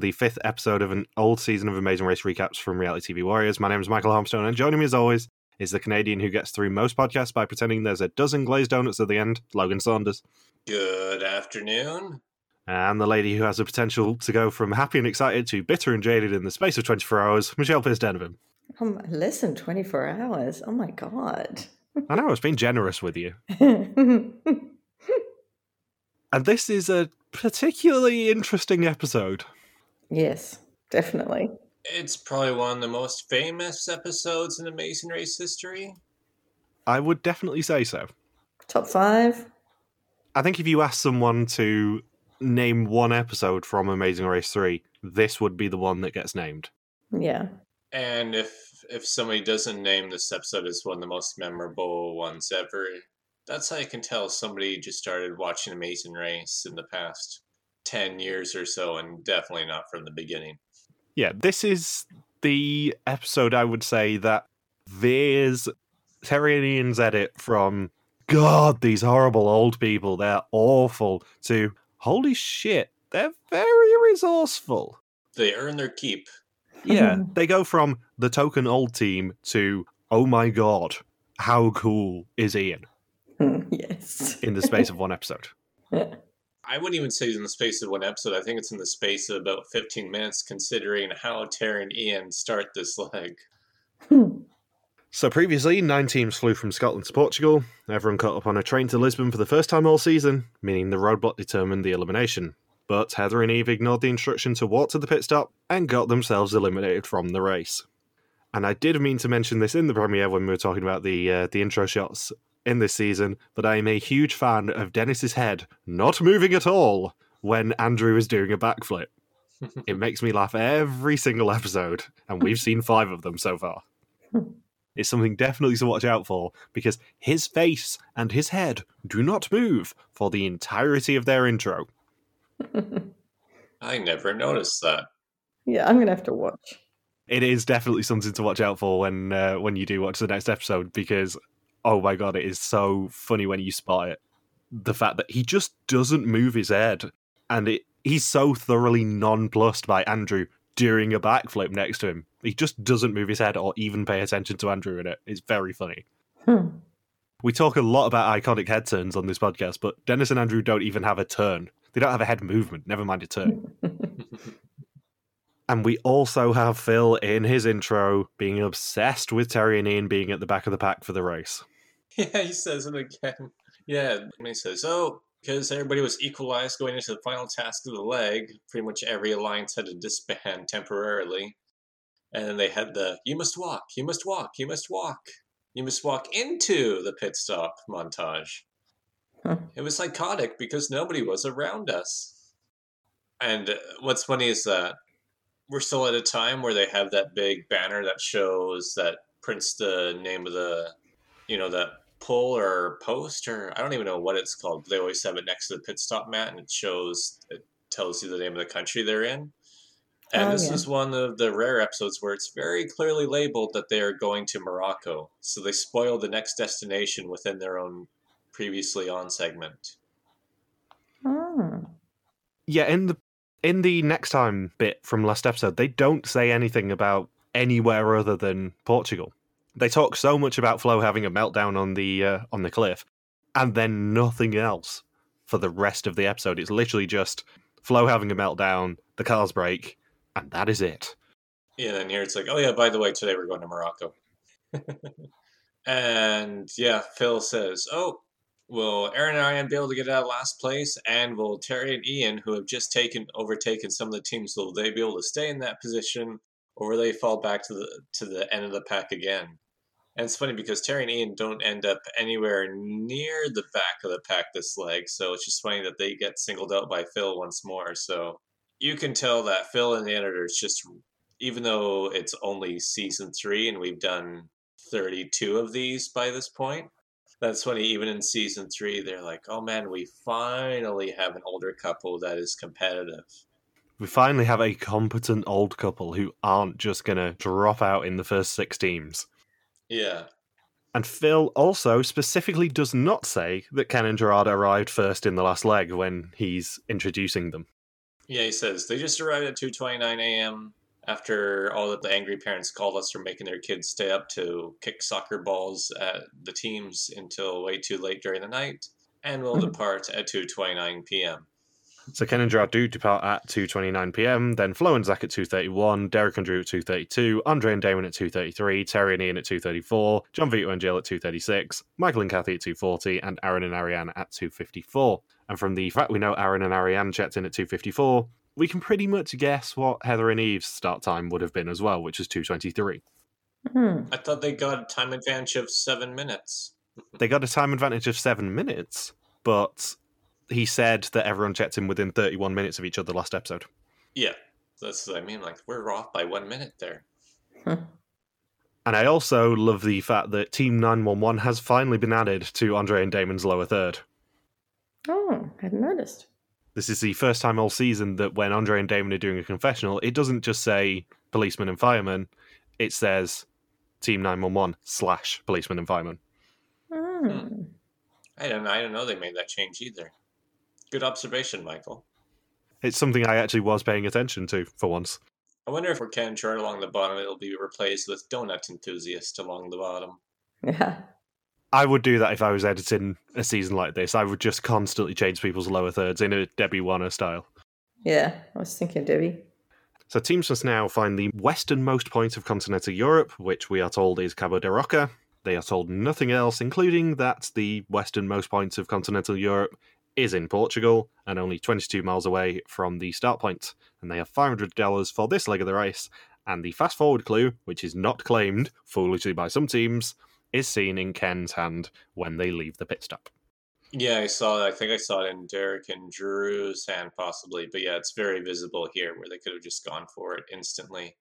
Welcome to the fifth episode of an old season of Amazing Race recaps from Reality TV Warriors. My name is Michael Harmstone, and joining me as always is the Canadian who gets through most podcasts by pretending there's a dozen glazed donuts at the end, Logan Saunders. Good afternoon. And the lady who has the potential to go from happy and excited to bitter and jaded in the space of 24 hours, Michelle Pierce Denovan. Um, less than 24 hours. Oh my God. I know, I was being generous with you. And this is a particularly interesting episode. Yes, definitely. It's probably one of the most famous episodes in Amazing Race history. I would definitely say so. Top five. I think if you ask someone to name one episode from Amazing Race 3, this would be the one that gets named. Yeah. And if if somebody doesn't name this episode as one of the most memorable ones ever, that's how you can tell somebody just started watching Amazing Race in the past 10 years or so and definitely not from the beginning. Yeah, this is the episode I would say that veers Terry and Ian's edit from God, these horrible old people, they're awful to holy shit, they're very resourceful. They earn their keep. Yeah, they go from the token old team to oh my god, how cool is Ian yes. in the space of one episode. I wouldn't even say it's in the space of one episode. I think it's in the space of about 15 minutes, considering how Terry and Ian start this leg. So previously, nine teams flew from Scotland to Portugal. Everyone caught up on a train to Lisbon for the first time all season, meaning the roadblock determined the elimination. But Heather and Eve ignored the instruction to walk to the pit stop and got themselves eliminated from the race. And I did mean to mention this in the premiere when we were talking about the uh, the intro shots in this season that I am a huge fan of Dennis's head not moving at all when Andrew is doing a backflip. it makes me laugh every single episode, and we've seen five of them so far. It's something definitely to watch out for because his face and his head do not move for the entirety of their intro. I never noticed that. yeah, I'm going to have to watch. It is definitely something to watch out for when uh, when you do watch the next episode because oh my god, it is so funny when you spot it. The fact that he just doesn't move his head, and it he's so thoroughly nonplussed by Andrew doing a backflip next to him. He just doesn't move his head or even pay attention to Andrew in it. It's very funny. Hmm. We talk a lot about iconic head turns on this podcast, but Dennis and Andrew don't even have a turn. They don't have a head movement, never mind a turn. and we also have Phil in his intro being obsessed with Terry and Ian being at the back of the pack for the race. Yeah, he says it again. Yeah, and he says, oh, because everybody was equalized going into the final task of the leg, pretty much every alliance had to disband temporarily. And then they had the, you must walk, you must walk, you must walk, you must walk into the pit stop montage. Huh. It was psychotic because nobody was around us. And what's funny is that we're still at a time where they have that big banner that shows that prints the name of the, you know, that pull or post or I don't even know what it's called. They always have it next to the pit stop mat, and it shows it tells you the name of the country they're in. And Oh, this yeah. is one of the rare episodes where it's very clearly labeled that they are going to Morocco. So they spoil the next destination within their own previously on segment. Ah. Yeah, in the in the next time bit from last episode, they don't say anything about anywhere other than Portugal. They talk so much about Flo having a meltdown on the uh, on the cliff, and then nothing else for the rest of the episode. It's literally just Flo having a meltdown, the cars break, and that is it. Yeah, and here it's like, oh yeah, by the way, today we're going to Morocco. and yeah, Phil says, oh, will Aaron and I be able to get out of last place? And will Terry and Ian, who have just taken overtaken some of the teams, will they be able to stay in that position, or will they fall back to the to the end of the pack again? And it's funny because Terry and Ian don't end up anywhere near the back of the pack this leg, so it's just funny that they get singled out by Phil once more. So you can tell that Phil and the editors just even though it's only season three and we've done 32 of these by this point, that's funny. Even in season three, they're like, oh man, we finally have an older couple that is competitive. We finally have a competent old couple who aren't just going to drop out in the first six teams. Yeah. And Phil also specifically does not say that Ken and Gerard arrived first in the last leg when he's introducing them. Yeah, he says they just arrived at 2:29 a.m. after all that the angry parents called us for making their kids stay up to kick soccer balls at the teams until way too late during the night, and will hmm. depart at 2:29 p.m. So Ken and Gerard do depart at 2.29 p.m. Then Flo and Zach at 2.31, Derek and Drew at 2.32, Andre and Damon at 2.33, Terry and Ian at 2.34, John Vito and Jill at 2.36, Michael and Kathy at 2.40, and Aaron and Ariane at 2.54. And from the fact we know Aaron and Ariane checked in at 2.54, we can pretty much guess what Heather and Eve's start time would have been as well, which is 2.23. Hmm. I thought they got a time advantage of seven minutes. They got a time advantage of seven minutes, but he said that everyone checked in within 31 minutes of each other last episode. Yeah, that's what I mean. Like we're off by one minute there. And I also love the fact that Team 911 has finally been added to Andre and Damon's lower third. Oh, I hadn't noticed. This is the first time all season that when Andre and Damon are doing a confessional, it doesn't just say policeman and fireman, it says Team 911 slash policeman and fireman. Hmm. I don't. I don't know they made that change either. Good observation, Michael. It's something I actually was paying attention to for once. I wonder if for Ken Chart along the bottom, it'll be replaced with Donut Enthusiast along the bottom. Yeah. I would do that if I was editing a season like this. I would just constantly change people's lower thirds in a Debbie Warner style. Yeah. I was thinking Debbie. So teams must now find the westernmost point of continental Europe, which we are told is Cabo de Roca. They are told nothing else, including that the westernmost point of continental Europe is in Portugal and only 22 miles away from the start point. And they have $500 for this leg of the race. And the fast forward clue, which is not claimed, foolishly by some teams, is seen in Ken's hand when they leave the pit stop. Yeah, I saw. I think I saw it in Derek and Drew's hand, possibly. But yeah, it's very visible here, where they could have just gone for it instantly.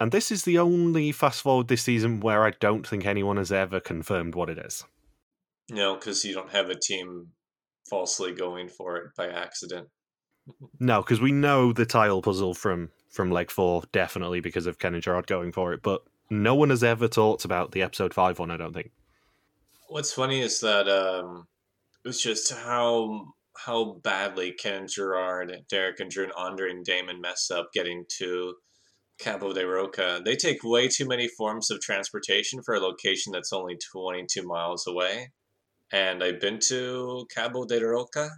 And this is the only fast forward this season where I don't think anyone has ever confirmed what it is. No, because you don't have a team falsely going for it by accident. No, because we know the tile puzzle from from leg four definitely because of Ken and Gerard going for it, but no one has ever talked about the episode five one. I don't think. What's funny is that um, it was just how how badly Ken and Gerard, Derek and Drew, and Andre and Damon mess up getting to Cabo de Roca. They take way too many forms of transportation for a location that's only 22 miles away. And I've been to Cabo de Roca.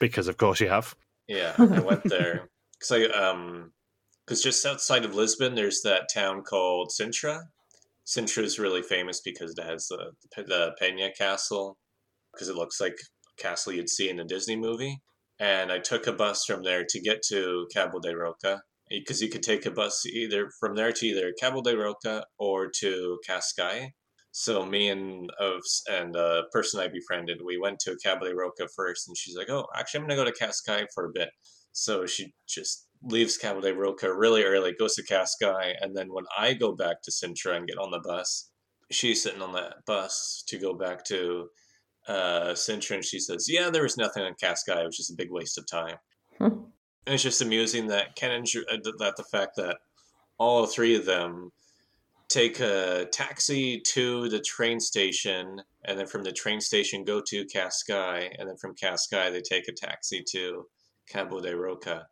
Because of course you have. Yeah, I went there because I um because just outside of Lisbon, there's that town called Sintra. Sintra is really famous because it has the the Peña Castle because it looks like a castle you'd see in a Disney movie. And I took a bus from there to get to Cabo de Roca because you could take a bus either from there to either Cabo de Roca or to Cascais. So me and of and a person I befriended, we went to Cabo de Roca first, and she's like, "Oh, actually, I'm gonna go to Cascais for a bit." So she just leaves Cabo de Roca really early, goes to Cascais, and then when I go back to Sintra and get on the bus, she's sitting on that bus to go back to uh, Sintra, and she says, "Yeah, there was nothing on Cascais. It was just a big waste of time." Hmm. And it's just amusing that Ken and uh, that the fact that all three of them take a taxi to the train station, and then from the train station go to Cascais, and then from Cascais they take a taxi to Cabo de Roca.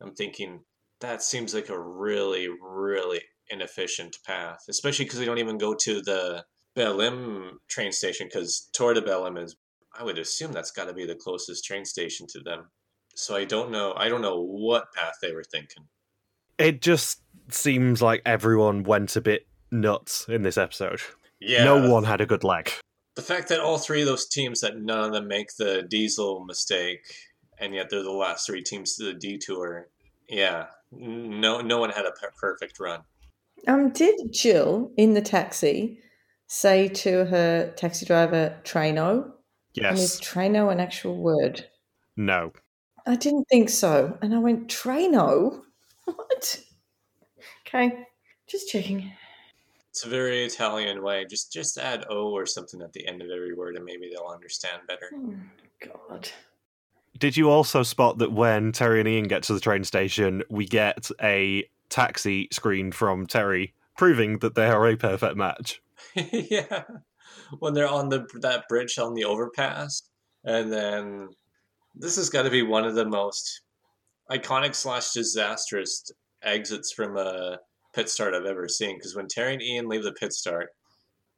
I'm thinking that seems like a really, really inefficient path, especially because they don't even go to the Belém train station because Torre de Belém is, I would assume that's got to be the closest train station to them. So I don't know. I don't know what path they were thinking. It just seems like everyone went a bit nuts in this episode. Yeah. No one had a good leg. The fact that all three of those teams, that none of them make the diesel mistake, and yet they're the last three teams to the detour. Yeah, no, no one had a perfect run. Um, did Jill in the taxi say to her taxi driver Traino? And is Yes. Traino an actual word? No. I didn't think so. And I went, Traino? What? Okay, just checking. It's a very Italian way. Just just add O or something at the end of every word, and maybe they'll understand better. Oh, God. Did you also spot that when Terry and Ian get to the train station, we get a taxi screen from Terry proving that they are a perfect match? yeah, when they're on the that bridge on the overpass, and then this has got to be one of the most iconic slash disastrous exits from a pit start I've ever seen. Because when Terry and Ian leave the pit start,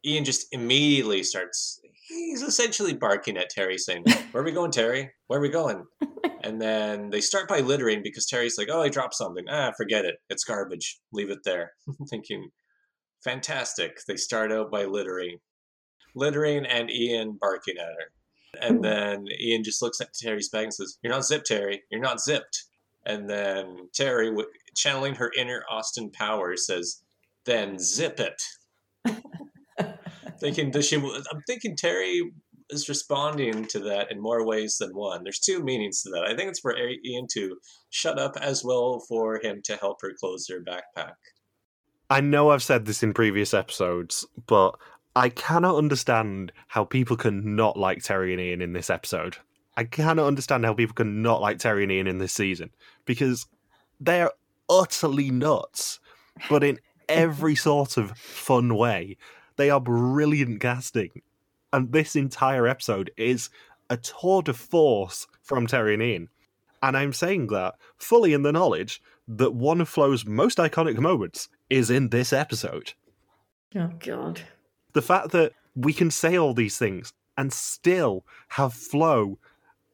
Ian just immediately starts. He's essentially barking at Terry, saying, "Where are we going, Terry? Where are we going?" and then they start by littering because Terry's like, "Oh, I dropped something. Ah, forget it. It's garbage. Leave it there." Thinking, fantastic. They start out by littering, littering, and Ian barking at her. And then Ian just looks at Terry's bag and says, "You're not zipped, Terry. You're not zipped." And then Terry, channeling her inner Austin Powers, says, "Then zip it." thinking, does she? I'm thinking Terry is responding to that in more ways than one. There's two meanings to that. I think it's for Ian to shut up, as well for him to help her close her backpack. I know I've said this in previous episodes, but I cannot understand how people can not like Terry and Ian in this episode. I cannot understand how people can not like Terry and Ian in this season because they're utterly nuts, but in every sort of fun way. They are brilliant casting. And this entire episode is a tour de force from Terry and Ian. And I'm saying that fully in the knowledge that one of Flo's most iconic moments is in this episode. Oh, God. The fact that we can say all these things and still have Flo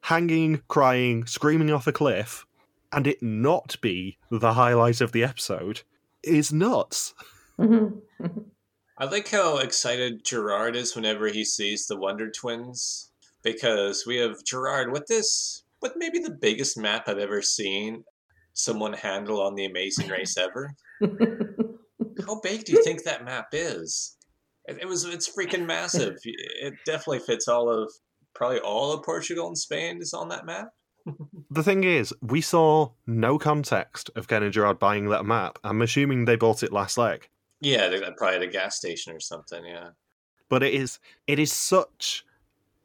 hanging, crying, screaming off a cliff, and it not be the highlight of the episode is nuts. Mm-hmm. I like how excited Gerard is whenever he sees the Wonder Twins because we have Gerard with this, with maybe the biggest map I've ever seen someone handle on the Amazing Race ever. how big do you think that map is? It, it was it's freaking massive. It definitely fits all of probably all of Portugal and Spain is on that map the thing is, we saw no context of Ken and Gerard buying that map. I'm assuming they bought it last leg. Yeah, they probably at a gas station or something. Yeah, but it is it is such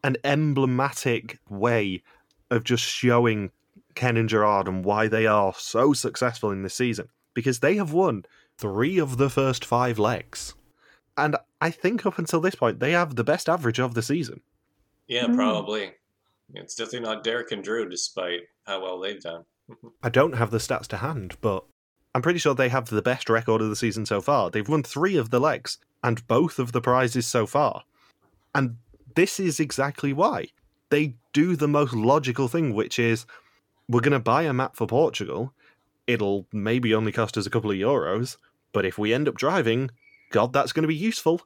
an emblematic way of just showing Ken and Gerard and why they are so successful in this season because they have won three of the first five legs, and I think up until this point they have the best average of the season. Yeah, mm. probably. It's definitely not Derek and Drew, despite how well they've done. I don't have the stats to hand, but I'm pretty sure they have the best record of the season so far. They've won three of the legs and both of the prizes so far. And this is exactly why. They do the most logical thing, which is we're going to buy a map for Portugal. It'll maybe only cost us a couple of euros, but if we end up driving, God, that's going to be useful.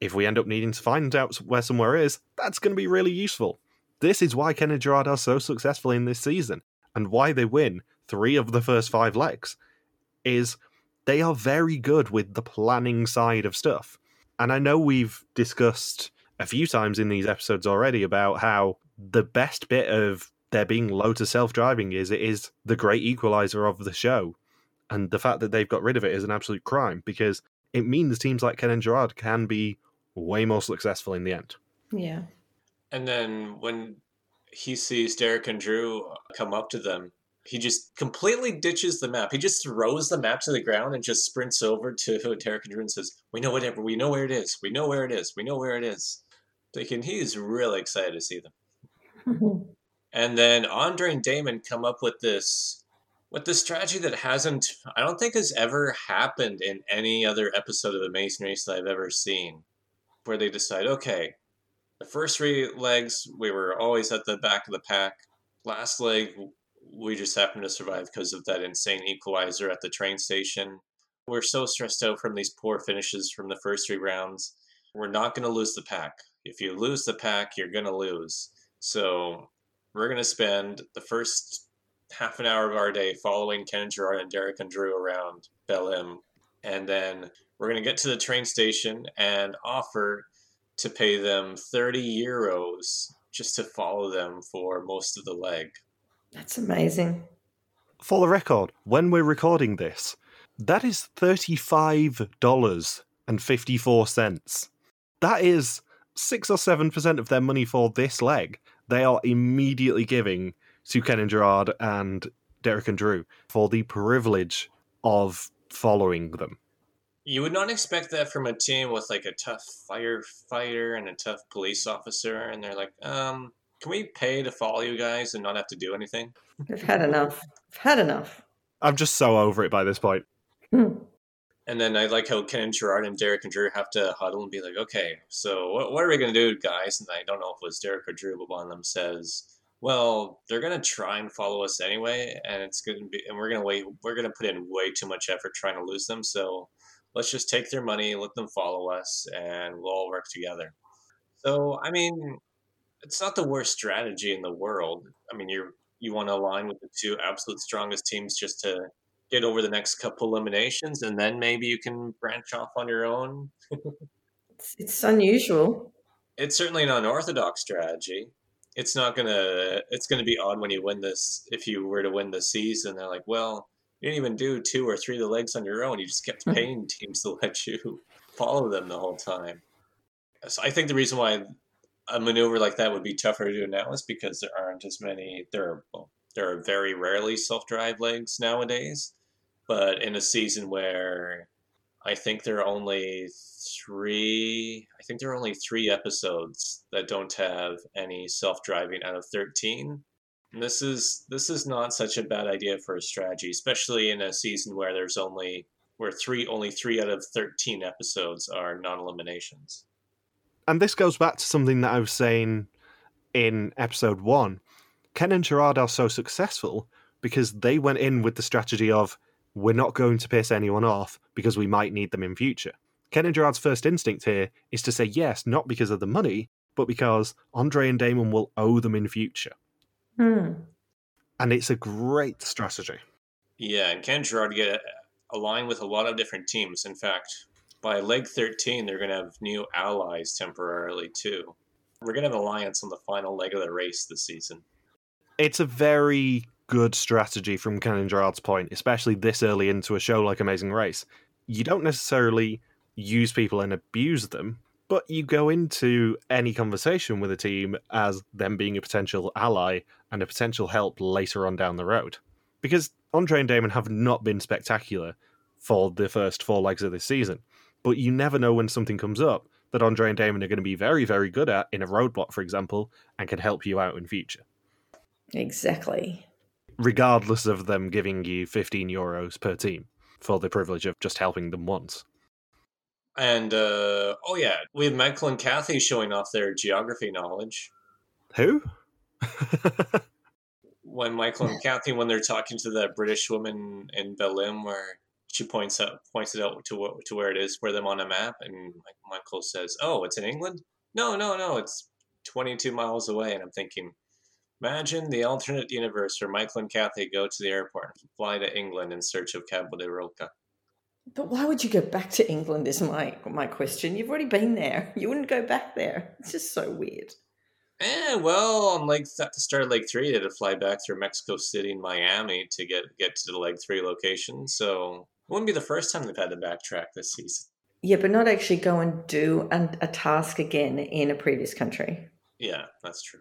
If we end up needing to find out where somewhere is, that's going to be really useful. This is why Kenny Gerard are so successful in this season and why they win three of the first five legs is they are very good with the planning side of stuff. And I know we've discussed a few times in these episodes already about how the best bit of there being low to self driving is it is the great equalizer of the show. And the fact that they've got rid of it is an absolute crime because it means teams like Ken and Gerard can be way more successful in the end. Yeah. And then when he sees Derek and Drew come up to them, he just completely ditches the map. He just throws the map to the ground and just sprints over to Derek and Drew and says, "We know whatever. We know where it is. We know where it is. We know where it is." Thinking he's really excited to see them. and then Andre and Damon come up with this with this strategy that hasn't I don't think has ever happened in any other episode of Amazing Race that I've ever seen. Where they decide, okay, the first three legs, we were always at the back of the pack. Last leg, we just happened to survive because of that insane equalizer at the train station. We're so stressed out from these poor finishes from the first three rounds. We're not going to lose the pack. If you lose the pack, you're going to lose. So we're going to spend the first half an hour of our day following Ken Gerard and Derek and Drew around Belém. And then we're going to get to the train station and offer to pay them 30 euros just to follow them for most of the leg. That's amazing. For the record, when we're recording this, that is $35.54. That is 6 or 7% of their money for this leg. They are immediately giving to Ken and Gerard and Derek and Drew for the privilege of following them. You would not expect that from a team with like a tough firefighter and a tough police officer, and they're like, um, can we pay to follow you guys and not have to do anything? I've had enough. I've had enough. I'm just so over it by this point. Hmm. And then I like how Ken and Gerard and Derek and Drew have to huddle and be like, okay, so what, what are we going to do, guys? And I don't know if it was Derek or Drew, but one of them says, well, they're going to try and follow us anyway, and it's going to be, and we're going to wait, we're going to put in way too much effort trying to lose them. So let's just take their money, let them follow us, and we'll all work together. So, I mean, it's not the worst strategy in the world. I mean, you're, you want to align with the two absolute strongest teams just to get over the next couple eliminations, and then maybe you can branch off on your own. it's, it's unusual. It's certainly an unorthodox strategy. It's not gonna. It's gonna be odd when you win this. If you were to win the season, they're like, well, you didn't even do two or three of the legs on your own. You just kept mm-hmm. paying teams to let you follow them the whole time. So I think the reason why a maneuver like that would be tougher to do now is because there aren't as many. There are well, there are very rarely self drive legs nowadays. But in a season where I think there are only three, I think there are only three episodes that don't have any self driving out of 13. This is this is not such a bad idea for a strategy, especially in a season where there's only where three only three out of 13 episodes are non eliminations. And this goes back to something that I was saying in episode one. Ken and Gerard are so successful because they went in with the strategy of we're not going to piss anyone off because we might need them in future. Ken and Gerard's first instinct here is to say yes, not because of the money, but because Andre and Damon will owe them in future. Hmm. And it's a great strategy. Yeah, and Ken Gerard get aligned with a lot of different teams. In fact, by leg 13, they're going to have new allies temporarily too. We're going to have an alliance on the final leg of the race this season. It's a very good strategy from Ken and Gerard's point, especially this early into a show like Amazing Race. You don't necessarily use people and abuse them, but you go into any conversation with a team as them being a potential ally and a potential help later on down the road. Because Andre and Damon have not been spectacular for the first four legs of this season, but you never know when something comes up that Andre and Damon are going to be very, very good at in a roadblock, for example, and can help you out in future. Exactly. Regardless of them giving you 15 euros per team for the privilege of just helping them once. And uh, oh yeah, we have Michael and Kathy showing off their geography knowledge. Who? when Michael and Kathy, when they're talking to that British woman in Belém, where she points out points it out to to where it is for them on a map, and Michael says, "Oh, it's in England." No, no, no, it's 22 miles away. And I'm thinking, imagine the alternate universe where Michael and Kathy go to the airport, and fly to England in search of Cabo de Roca. But why would you go back to England? Is my my question. You've already been there. You wouldn't go back there. It's just so weird. Eh, well, on leg at the start of leg three, they had to fly back through Mexico City and Miami to get get to the leg three location. So it wouldn't be the first time they've had to backtrack this season. Yeah, but not actually go and do an, a task again in a previous country. Yeah, that's true.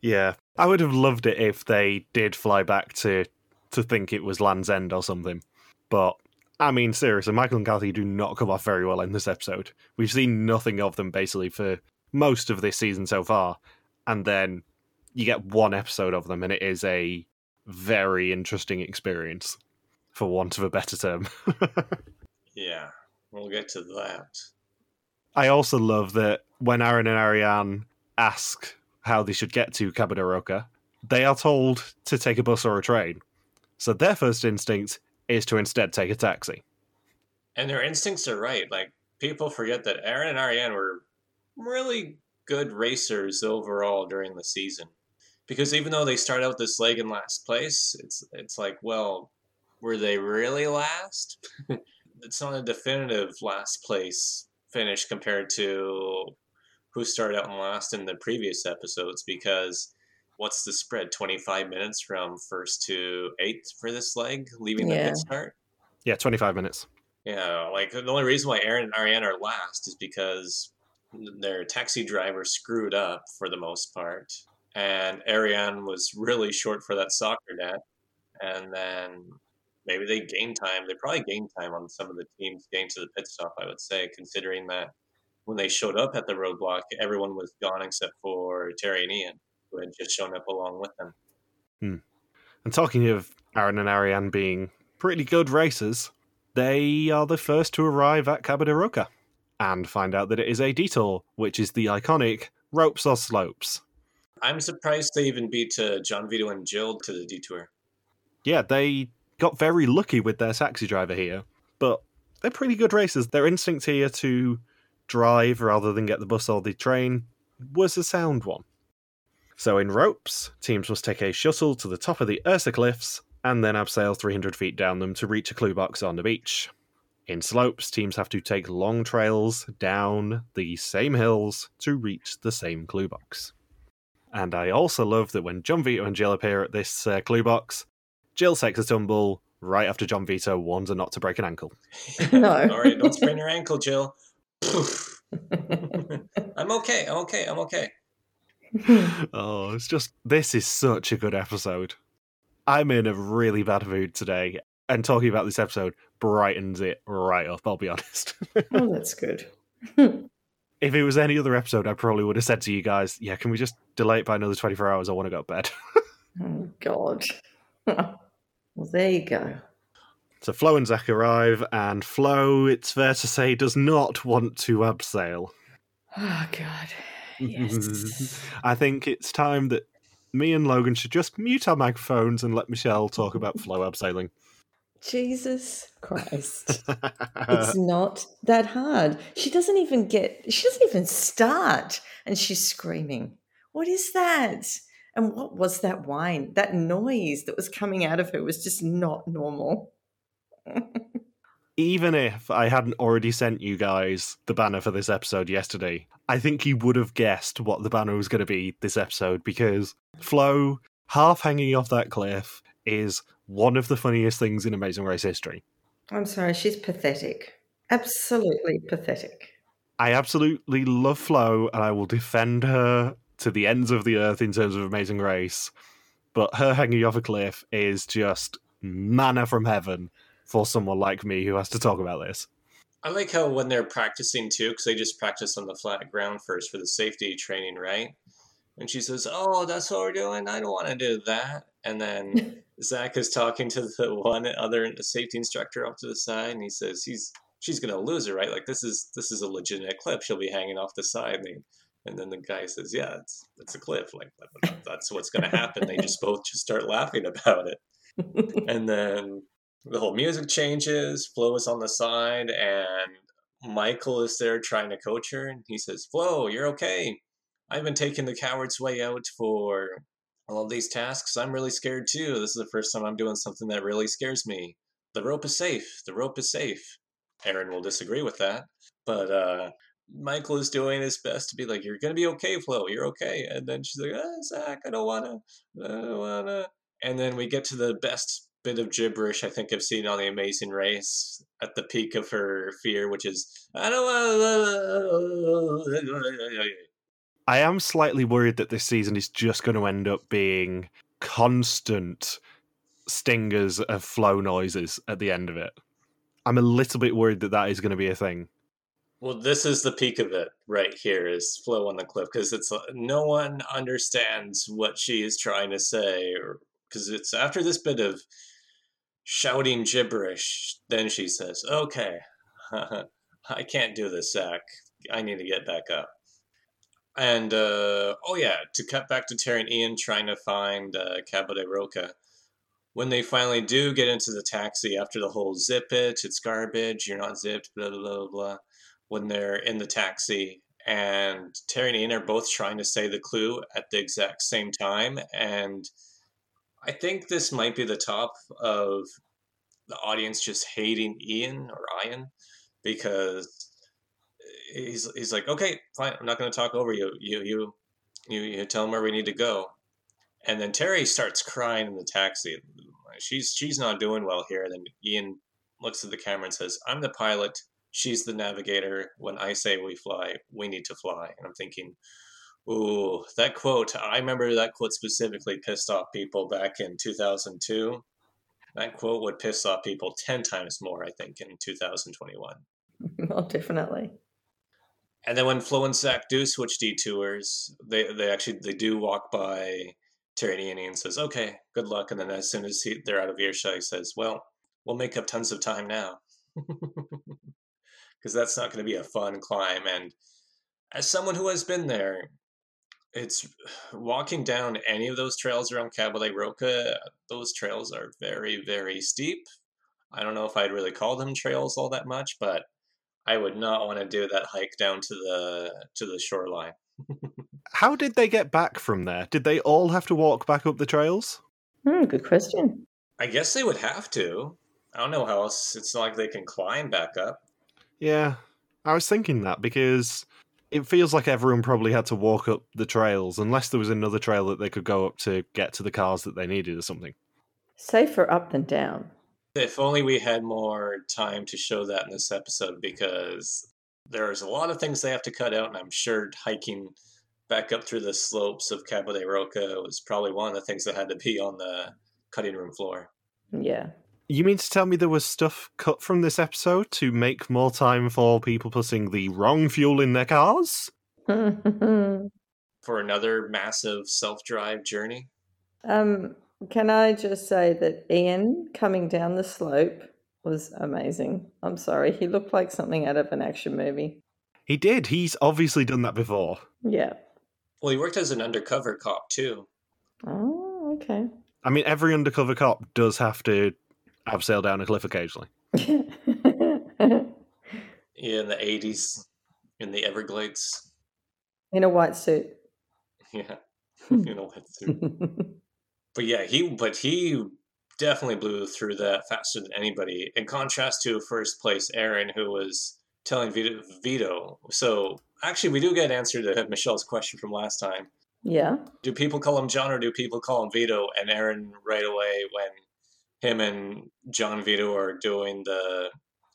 Yeah, I would have loved it if they did fly back to to think it was Land's End or something, but I mean, seriously, Michael and Kathy do not come off very well in this episode. We've seen nothing of them basically for most of this season so far, and then you get one episode of them, and it is a very interesting experience, for want of a better term. yeah, we'll get to that. I also love that when Aaron and Ariane ask how they should get to Cabo de Roca, they are told to take a bus or a train. So their first instinct is to instead take a taxi. And their instincts are right. Like people forget that Aaron and Ariane were really good racers overall during the season. Because even though they start out this leg in last place, it's it's like, well, were they really last? it's not a definitive last place finish compared to who started out in last in the previous episodes because what's the spread? 25 minutes from first to eighth for this leg, leaving yeah. the pit start? Yeah, 25 minutes. Yeah, like the only reason why Aaron and Ariane are last is because their taxi driver screwed up for the most part. And Ariane was really short for that soccer net. And then maybe they gained time. They probably gained time on some of the teams getting to the pit stop, I would say, considering that when they showed up at the roadblock, everyone was gone except for Terry and Ian who had just shown up along with them. Hmm. And talking of Aaron and Ariane being pretty good racers, they are the first to arrive at Cabo de Roca and find out that it is a detour, which is the iconic ropes or slopes. I'm surprised they even beat uh, John Vito and Jill to the detour. Yeah, they got very lucky with their taxi driver here, but they're pretty good racers. Their instinct here to drive rather than get the bus or the train was a sound one. So in ropes, teams must take a shuttle to the top of the Ursa cliffs and then abseil 300 feet down them to reach a clue box on the beach. In slopes, teams have to take long trails down the same hills to reach the same clue box. And I also love that when John Vito and Jill appear at this uh, clue box, Jill takes a tumble right after John Vito warns her not to break an ankle. No. All right, don't sprain your ankle, Jill. I'm okay. I'm okay. I'm okay. oh, it's just this is such a good episode. I'm in a really bad mood today, and talking about this episode brightens it right up. I'll be honest. oh, that's good. if it was any other episode, I probably would have said to you guys, "Yeah, can we just delay it by another 24 hours? I want to go to bed." oh God. well, there you go. So Flo and Zach arrive, and Flo, it's fair to say, does not want to abseil. Oh God. Yes. I think it's time that me and Logan should just mute our microphones and let Michelle talk about Flo abseiling. Jesus Christ. it's not that hard. She doesn't even get, she doesn't even start and she's screaming. What is that? And what was that whine? That noise that was coming out of her was just not normal. Even if I hadn't already sent you guys the banner for this episode yesterday, I think you would have guessed what the banner was going to be this episode because Flo, half hanging off that cliff, is one of the funniest things in Amazing Race history. I'm sorry, she's pathetic. Absolutely pathetic. I absolutely love Flo and I will defend her to the ends of the earth in terms of Amazing Race. But her hanging off a cliff is just manna from heaven for someone like me who has to talk about this. I like how when they're practicing too, because they just practice on the flat ground first for the safety training, right? And she says, "Oh, that's what we're doing. I don't want to do that." And then Zach is talking to the one other safety instructor off to the side, and he says, "He's she's gonna lose it, right? Like this is this is a legitimate clip. She'll be hanging off the side." And, and then the guy says, "Yeah, it's it's a cliff. Like that's what's gonna happen." they just both just start laughing about it, and then the whole music changes. Flo is on the side, and Michael is there trying to coach her, and he says, "Flo, you're okay. I've been taking the coward's way out for all of these tasks, I'm really scared too. This is the first time I'm doing something that really scares me. The rope is safe. The rope is safe. Aaron will disagree with that. But uh, Michael is doing his best to be like, You're to be okay, Flo. You're okay. And then she's like, oh, Zach, I don't want to. I don't want to. And then we get to the best bit of gibberish I think I've seen on The Amazing Race at the peak of her fear, which is, I don't. I am slightly worried that this season is just going to end up being constant stingers of Flo noises at the end of it. I'm a little bit worried that that is going to be a thing. Well, this is the peak of it right here is Flo on the cliff because it's uh, no one understands what she is trying to say because it's after this bit of shouting gibberish then she says, "Okay, I can't do this, Zach. I need to get back up." And uh, oh yeah, to cut back to Terry and Ian trying to find uh, Cabo de Roca. When they finally do get into the taxi after the whole zip it, it's garbage, you're not zipped, blah blah blah blah. When they're in the taxi and Terry and Ian are both trying to say the clue at the exact same time, and I think this might be the top of the audience just hating Ian or Ian because he's he's like, okay, fine, I'm not going to talk over you. You you you you tell him where we need to go. And then Terry starts crying in the taxi. She's she's not doing well here. And then Ian looks at the camera and says, "I'm the pilot. She's the navigator. When I say we fly, we need to fly." And I'm thinking, ooh, that quote. I remember that quote specifically pissed off people back in 2002. That quote would piss off people ten times more, I think, in 2021. Well, definitely and then when Flo and Zach do switch detours, they they actually they do walk by Terry and says, "Okay, good luck." And then as soon as he, they're out of earshot, he says, "Well, we'll make up tons of time now." Because that's not going to be a fun climb. And as someone who has been there, it's walking down any of those trails around Cabo de Roca, those trails are very, very steep. I don't know if I'd really call them trails all that much, but I would not want to do that hike down to the to the shoreline. How did they get back from there? Did they all have to walk back up the trails? Hmm, good question. I guess they would have to. I don't know how else. It's not like they can climb back up. Yeah, I was thinking that because it feels like everyone probably had to walk up the trails unless there was another trail that they could go up to get to the cars that they needed or something. Safer up than down. If only we had more time to show that in this episode, because there's a lot of things they have to cut out, and I'm sure hiking back up through the slopes of Cabo de Roca was probably one of the things that had to be on the cutting room floor. Yeah. You mean to tell me there was stuff cut from this episode to make more time for people putting the wrong fuel in their cars? For another massive self drive journey. Um, can I just say that Ian coming down the slope was amazing. I'm sorry, he looked like something out of an action movie. He did. He's obviously done that before. Yeah. Well, he worked as an undercover cop too. Oh, okay. I mean, every undercover cop does have to abseil down a cliff occasionally. Yeah, in the 80s, in the Everglades. In a white suit. Yeah, you know what? too. But yeah, he but he definitely blew through that faster than anybody. In contrast to first place Aaron, who was telling Vito, Vito. So actually, we do get an answer to Michelle's question from last time. yeah. Do people call him John or do people call him Vito? And Aaron right away when him and John Vito are doing the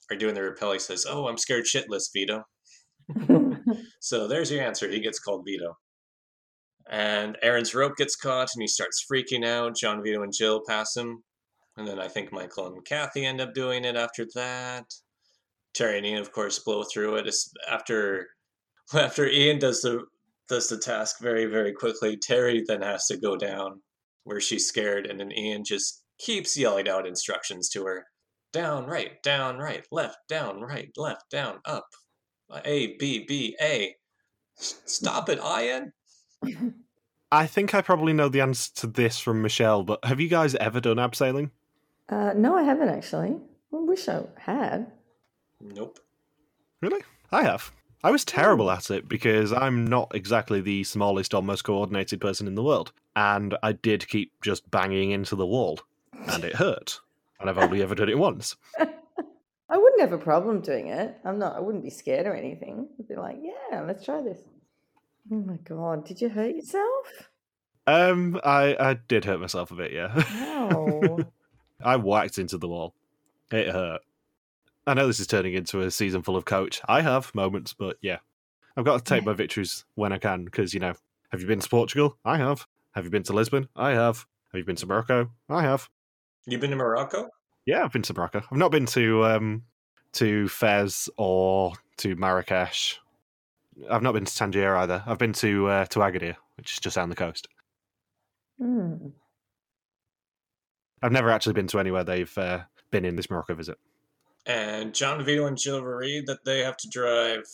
are doing the rappel, he says, "Oh, I'm scared shitless, Vito." So there's your answer. He gets called Vito. And Aaron's rope gets caught and he starts freaking out. John Vito and Jill pass him. And then I think Michael and Kathy end up doing it after that. Terry and Ian, of course, blow through it. It's after after Ian does the does the task very, very quickly, Terry then has to go down where she's scared, and then Ian just keeps yelling out instructions to her. Down, right, down, right, left, down, right, left, down, up. A, B, B, A. Stop it, Ian. I think I probably know the answer to this from Michelle, but have you guys ever done abseiling? uh, no, I haven't actually. I wish I had. Nope. Really? I have. I was terrible at it because I'm not exactly the smallest or most coordinated person in the world. And I did keep just banging into the wall. And it hurt. And I've only ever done it once. I wouldn't have a problem doing it. I'm not. I wouldn't be scared or anything. I'd be like, yeah, let's try this. Oh my god, did you hurt yourself? Um, I, I did hurt myself a bit, yeah. Ow. I whacked into the wall. It hurt. I know this is turning into a season full of coach. I have moments, but yeah. I've got to take my victories when I can because, you know, have you been to Portugal? I have. Have you been to Lisbon? I have. Have you been to Morocco? I have. You've been to Morocco? Yeah, I've been to Morocco. I've not been to um to Fez or to Marrakesh. I've not been to Tangier either. I've been to uh, to Agadir, which is just down the coast. Hmm. I've never actually been to anywhere they've uh, been in this Morocco visit. And John Vito and Jill read that they have to drive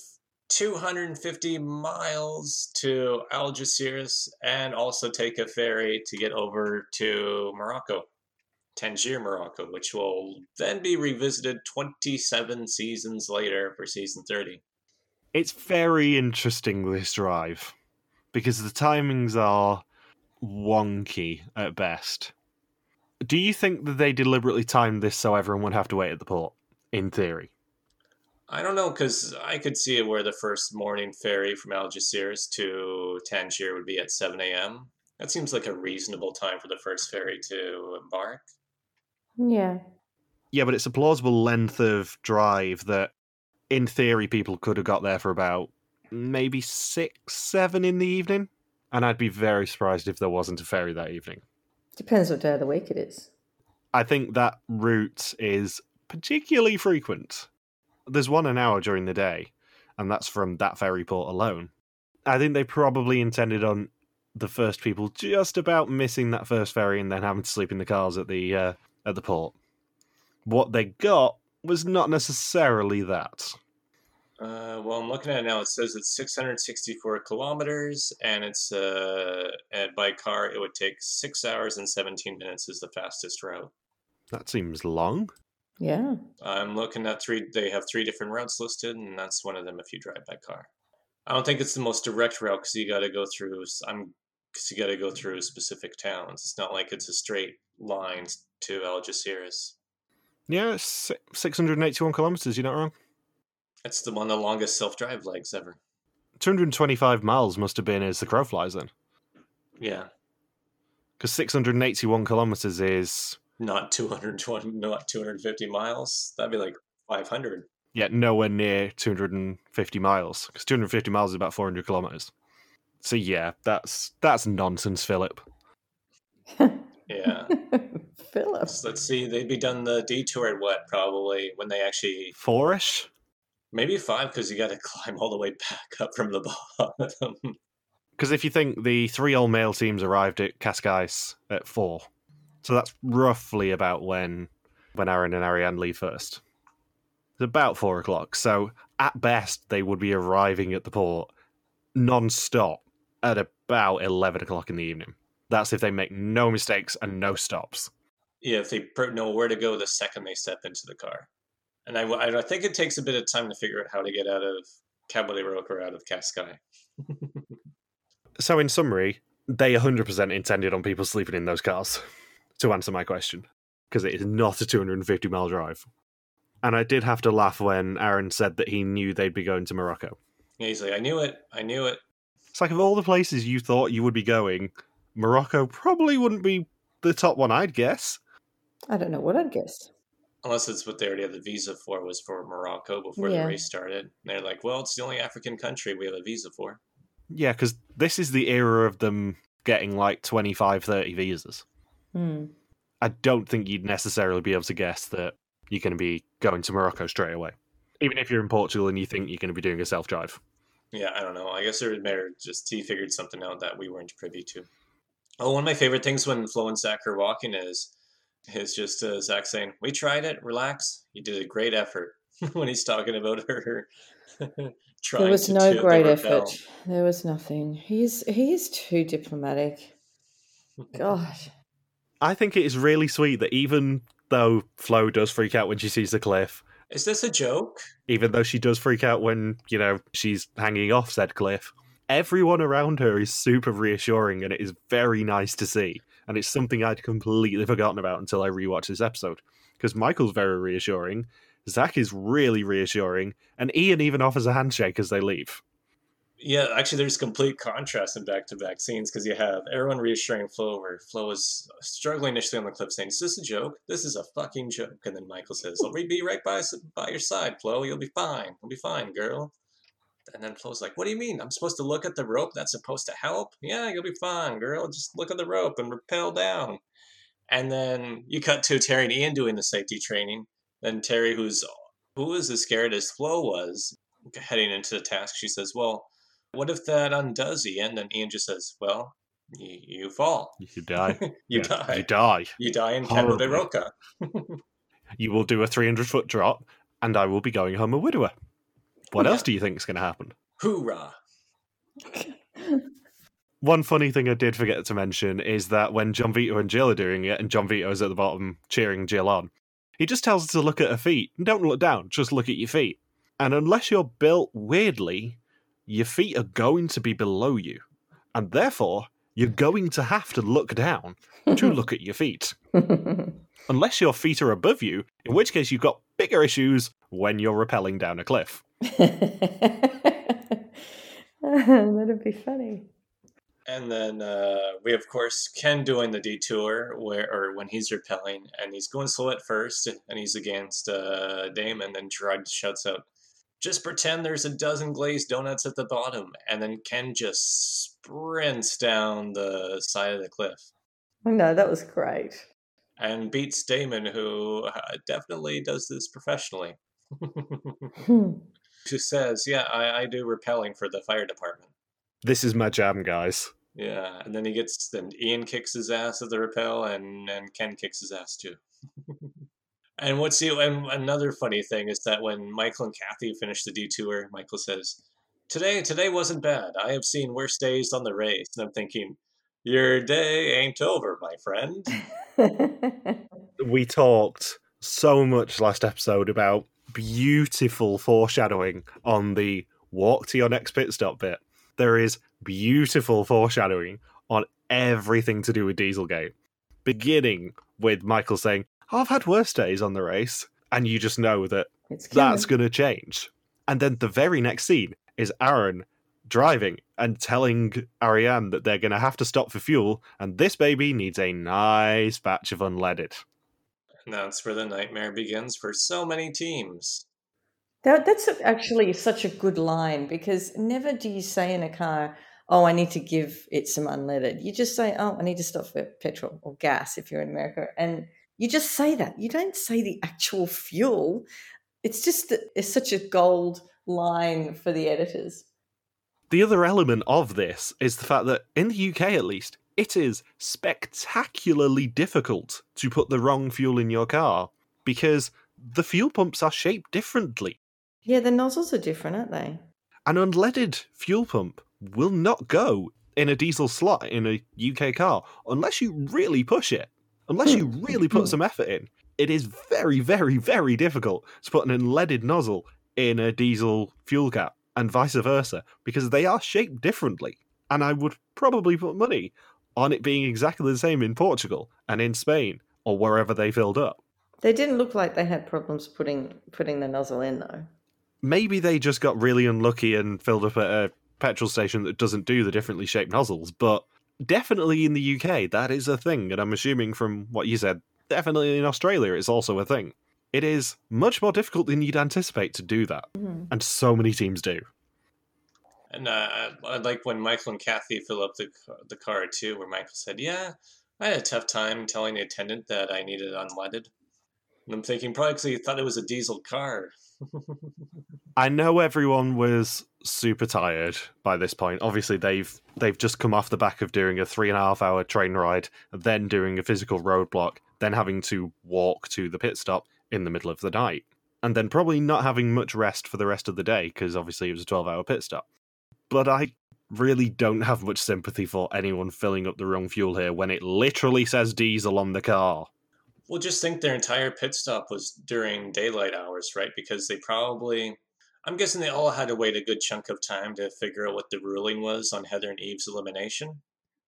250 miles to Algeciras and also take a ferry to get over to Morocco, Tangier, Morocco, which will then be revisited 27 seasons later for season 30. It's very interesting this drive because the timings are wonky at best. Do you think that they deliberately timed this so everyone would have to wait at the port? In theory. I don't know because I could see where the first morning ferry from Algeciras to Tangier would be at 7 a.m. That seems like a reasonable time for the first ferry to embark. Yeah. Yeah, but it's a plausible length of drive that, in theory, people could have got there for about maybe six, seven in the evening. And I'd be very surprised if there wasn't a ferry that evening. Depends what day of the week it is. I think that route is particularly frequent. There's one an hour during the day, and that's from that ferry port alone. I think they probably intended on the first people just about missing that first ferry and then having to sleep in the cars at the uh, at the port. What they got was not necessarily that. Uh, well, I'm looking at it now. It says it's 664 kilometers, and it's uh, and by car it would take six hours and 17 minutes is the fastest route. That seems long. Yeah. I'm looking at three. They have three different routes listed, and that's one of them if you drive by car. I don't think it's the most direct route because you got to go through. I'm because you got to go through specific towns. It's not like it's a straight line to Algeciras. Yeah, 681 kilometers. You're not wrong. It's the one of the longest self-drive legs ever. 225 miles must have been as the crow flies then, Yeah, because 681 kilometers is not 220, not 250 miles. That'd be like 500. yeah nowhere near 250 miles. Because 250 miles is about 400 kilometers. So yeah, that's that's nonsense, Philip. Yeah. Philip. So let's see. They'd be done the detour at what? Probably when they actually Fourish. maybe five because you got to climb all the way back up from the bottom. Because if you think the three all male teams arrived at Cascais at four, so that's roughly about when when Aaron and Ariane leave first. It's about four o'clock. So at best, they would be arriving at the port non-stop at about eleven o'clock in the evening. That's if they make no mistakes and no stops. yeah, if they know where to go the second they step into the car. And I, I think it takes a bit of time to figure out how to get out of Roca or out of Cascais. So in summary, they 100% intended on people sleeping in those cars. To answer my question, because it is not a 250 mile drive. And I did have to laugh when Aaron said that he knew they'd be going to Morocco. Yeah, he's like, I knew it. I knew it. It's like of all the places you thought you would be going, Morocco probably wouldn't be the top one, I'd guess. I don't know what I'd guess. Unless it's what they already had the visa for was for Morocco before Yeah. the race started. And they're like, well, it's the only African country we have a visa for. Yeah, because this is the era of them getting like 25, 30 visas. Hmm. I don't think you'd necessarily be able to guess that you're going to be going to Morocco straight away. Even if you're in Portugal and you think you're going to be doing a self drive. Yeah, I don't know. I guess they're they're just he figured something out that we weren't privy to. Oh, one of my favorite things when Flo and Zach are walking is is just uh, Zach saying, "We tried it. Relax. You did a great effort." when he's talking about her trying There was to no to great repel. effort. There was nothing. He's he's too diplomatic. God. I think it is really sweet that even though Flo does freak out when she sees the cliff, Is this a joke? even though she does freak out when, you know, she's hanging off said cliff, everyone around her is super reassuring and it is very nice to see. And it's something I'd completely forgotten about until I rewatched this episode. Because Michael's very reassuring, Zach is really reassuring, and Ian even offers a handshake as they leave. Yeah, actually, there's complete contrast in back-to-back scenes because you have everyone reassuring Flo, where Flo is struggling initially on the cliff, saying, "Is this a joke? This is a fucking joke." And then Michael says, "I'll be right by by your side, Flo. You'll be fine. You'll be fine, girl." And then Flo's like, "What do you mean? I'm supposed to look at the rope? That's supposed to help? Yeah, you'll be fine, girl. Just look at the rope and rappel down." And then you cut to Terry and Ian doing the safety training. Then Terry, who's who was as scared as Flo was, heading into the task, she says, "Well." What if that undoes Ian? And Ian just says, "Well, you, you fall, You die. you Yeah, die, You die. you die in Cabo de Roca." You will do a 300 foot drop, and I will be going home a widower. What Yeah. else do you think is going to happen? Hoorah! One funny thing I did forget to mention is that when John Vito and Jill are doing it, and John Vito is at the bottom cheering Jill on, he just tells her to look at her feet. Don't look down, just look at your feet. And unless you're built weirdly, your feet are going to be below you. And therefore, you're going to have to look down to look at your feet. Unless your feet are above you, in which case you've got bigger issues when you're rappelling down a cliff. That'd be funny. And then uh, we, of course, Ken doing the detour where, or when he's repelling, and he's going slow at first, and he's against uh, Damon. Then Gerard shouts out, "Just pretend there's a dozen glazed donuts at the bottom." And then Ken just sprints down the side of the cliff No, that was great. and beats Damon, who uh, definitely does this professionally. Who says, "Yeah, I, I do repelling for the fire department." This is my jam, guys. Yeah, and then he gets then Ian kicks his ass at the rappel, and and Ken kicks his ass too. and what's the and another funny thing is that when Michael and Kathy finish the detour, Michael says, "Today, today wasn't bad. I have seen worse days on the race." And I'm thinking, your day ain't over, my friend. we talked so much last episode about beautiful foreshadowing on the walk to your next pit stop bit. There is beautiful foreshadowing on everything to do with Dieselgate. Beginning with Michael saying, I've had worse days on the race. And you just know that that's going to change. And then the very next scene is Aaron driving and telling Ariane that they're going to have to stop for fuel, and this baby needs a nice batch of unleaded. And that's where the nightmare begins for so many teams. That, that's actually such a good line because never do you say in a car, Oh, I need to give it some unleaded. You just say, Oh, I need to stop for petrol or gas if you're in America. And you just say that. You don't say the actual fuel. It's just it's such a gold line for the editors. The other element of this is the fact that in the UK, at least, it is spectacularly difficult to put the wrong fuel in your car because the fuel pumps are shaped differently. Yeah, the nozzles are different, aren't they? An unleaded fuel pump will not go in a diesel slot in a UK car unless you really push it, unless you hmm. really put hmm. some effort in. It is very, very, very difficult to put an unleaded nozzle in a diesel fuel cap and vice versa because they are shaped differently. And I would probably put money on it being exactly the same in Portugal and in Spain or wherever they filled up. They didn't look like they had problems putting putting the nozzle in though. Maybe they just got really unlucky and filled up at a petrol station that doesn't do the differently shaped nozzles, but definitely in the UK that is a thing and I'm assuming from what you said definitely in Australia it's also a thing it is much more difficult than you'd anticipate to do that. Mm-hmm. And so many teams do. And uh, I like when Michael and Kathy fill up the, the car too, where Michael said, Yeah, I had a tough time telling the attendant that I needed unleaded. And I'm thinking, probably because he thought it was a diesel car. I know everyone was super tired by this point. Obviously, they've they've just come off the back of doing a three and a half hour train ride, then doing a physical roadblock, then having to walk to the pit stop, in the middle of the night. And then probably not having much rest for the rest of the day because obviously it was a 12 hour pit stop. But I really don't have much sympathy for anyone filling up the wrong fuel here when it literally says diesel on the car. Well, just think their entire pit stop was during daylight hours, right? Because they probably, I'm guessing they all had to wait a good chunk of time to figure out what the ruling was on Heather and Eve's elimination.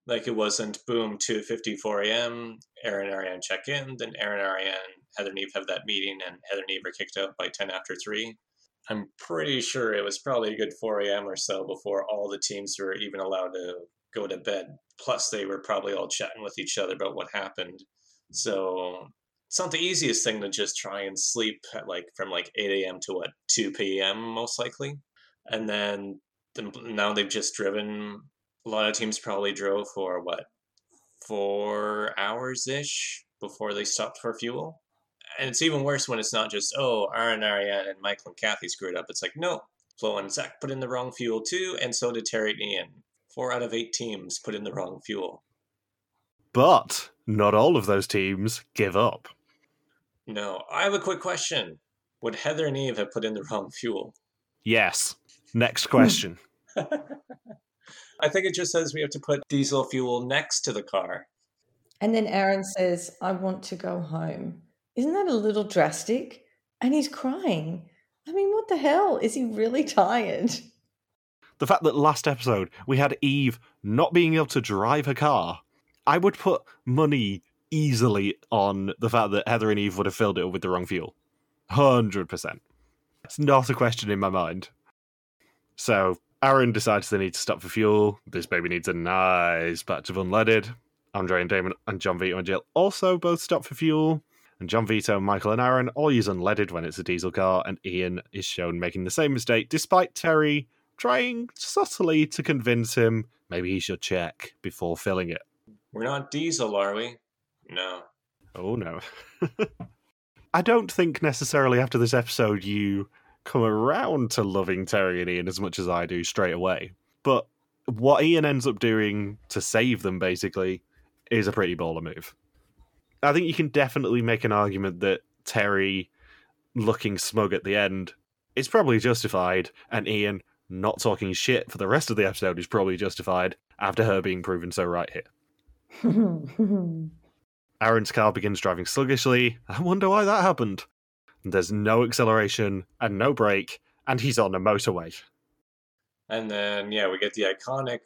Like it wasn't boom 2:54 a.m. Aaron and Ariane check in, then Aaron and Ariane Heather and Eve have that meeting, and Heather and Eve are kicked out by 10 after 3. I'm pretty sure it was probably a good 4 a.m. or so before all the teams were even allowed to go to bed. Plus, they were probably all chatting with each other about what happened. So it's not the easiest thing to just try and sleep at like from like 8 a.m. to what 2 p.m. most likely, and then the, now they've just driven. A lot of teams probably drove for what four hours ish before they stopped for fuel and it's even worse when it's not just oh Aaron, Ariane, and Michael and Kathy screwed up. It's like no, Flo and Zach put in the wrong fuel too, and so did Terry and Ian. Four out of eight teams put in the wrong fuel. But not all of those teams give up. No, I have a quick question. Would Heather and Eve have put in the wrong fuel? Yes. Next question. I think it just says we have to put diesel fuel next to the car. And then Aaron says, I want to go home. Isn't that a little drastic? And he's crying. I mean, what the hell? Is he really tired? The fact that last episode we had Eve not being able to drive her car, I would put money easily on the fact that Heather and Eve would have filled it with the wrong fuel. 100%. It's not a question in my mind. So, Aaron decides they need to stop for fuel. This baby needs a nice batch of unleaded. Andre and Damon and John Vito and Jill also both stop for fuel. And John Vito, Michael, and Aaron all use unleaded when it's a diesel car, and Ian is shown making the same mistake, despite Terry trying subtly to convince him maybe he should check before filling it. We're not diesel, are we? No. Oh, no. I don't think necessarily after this episode you come around to loving Terry and Ian as much as I do straight away. But what Ian ends up doing to save them basically is a pretty baller move. I think you can definitely make an argument that Terry looking smug at the end is probably justified, and Ian not talking shit for the rest of the episode is probably justified after her being proven so right here. Aaron's car begins driving sluggishly. I wonder why that happened. There's no acceleration and no brake, and he's on a motorway. And then, yeah, we get the iconic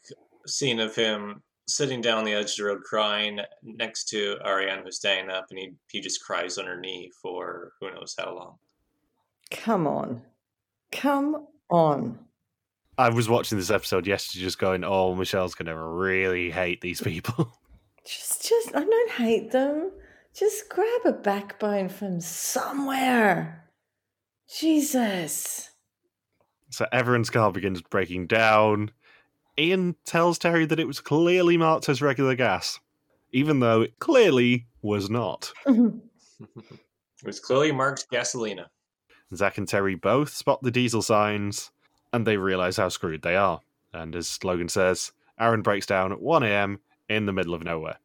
scene of him sitting down the edge of the road crying next to Ariane who's staying up, and he, he just cries on her knee for who knows how long. Come on. Come on. I was watching this episode yesterday just going, oh, Michelle's going to really hate these people. Just, just, I don't hate them. Just grab a backbone from somewhere. Jesus. So everyone's car begins breaking down. Ian tells Terry that it was clearly marked as regular gas, even though it clearly was not. Mm-hmm. it was clearly marked gasolina. Zach and Terry both spot the diesel signs, and they realize how screwed they are. And as Logan says, Aaron breaks down at 1 a.m. in the middle of nowhere.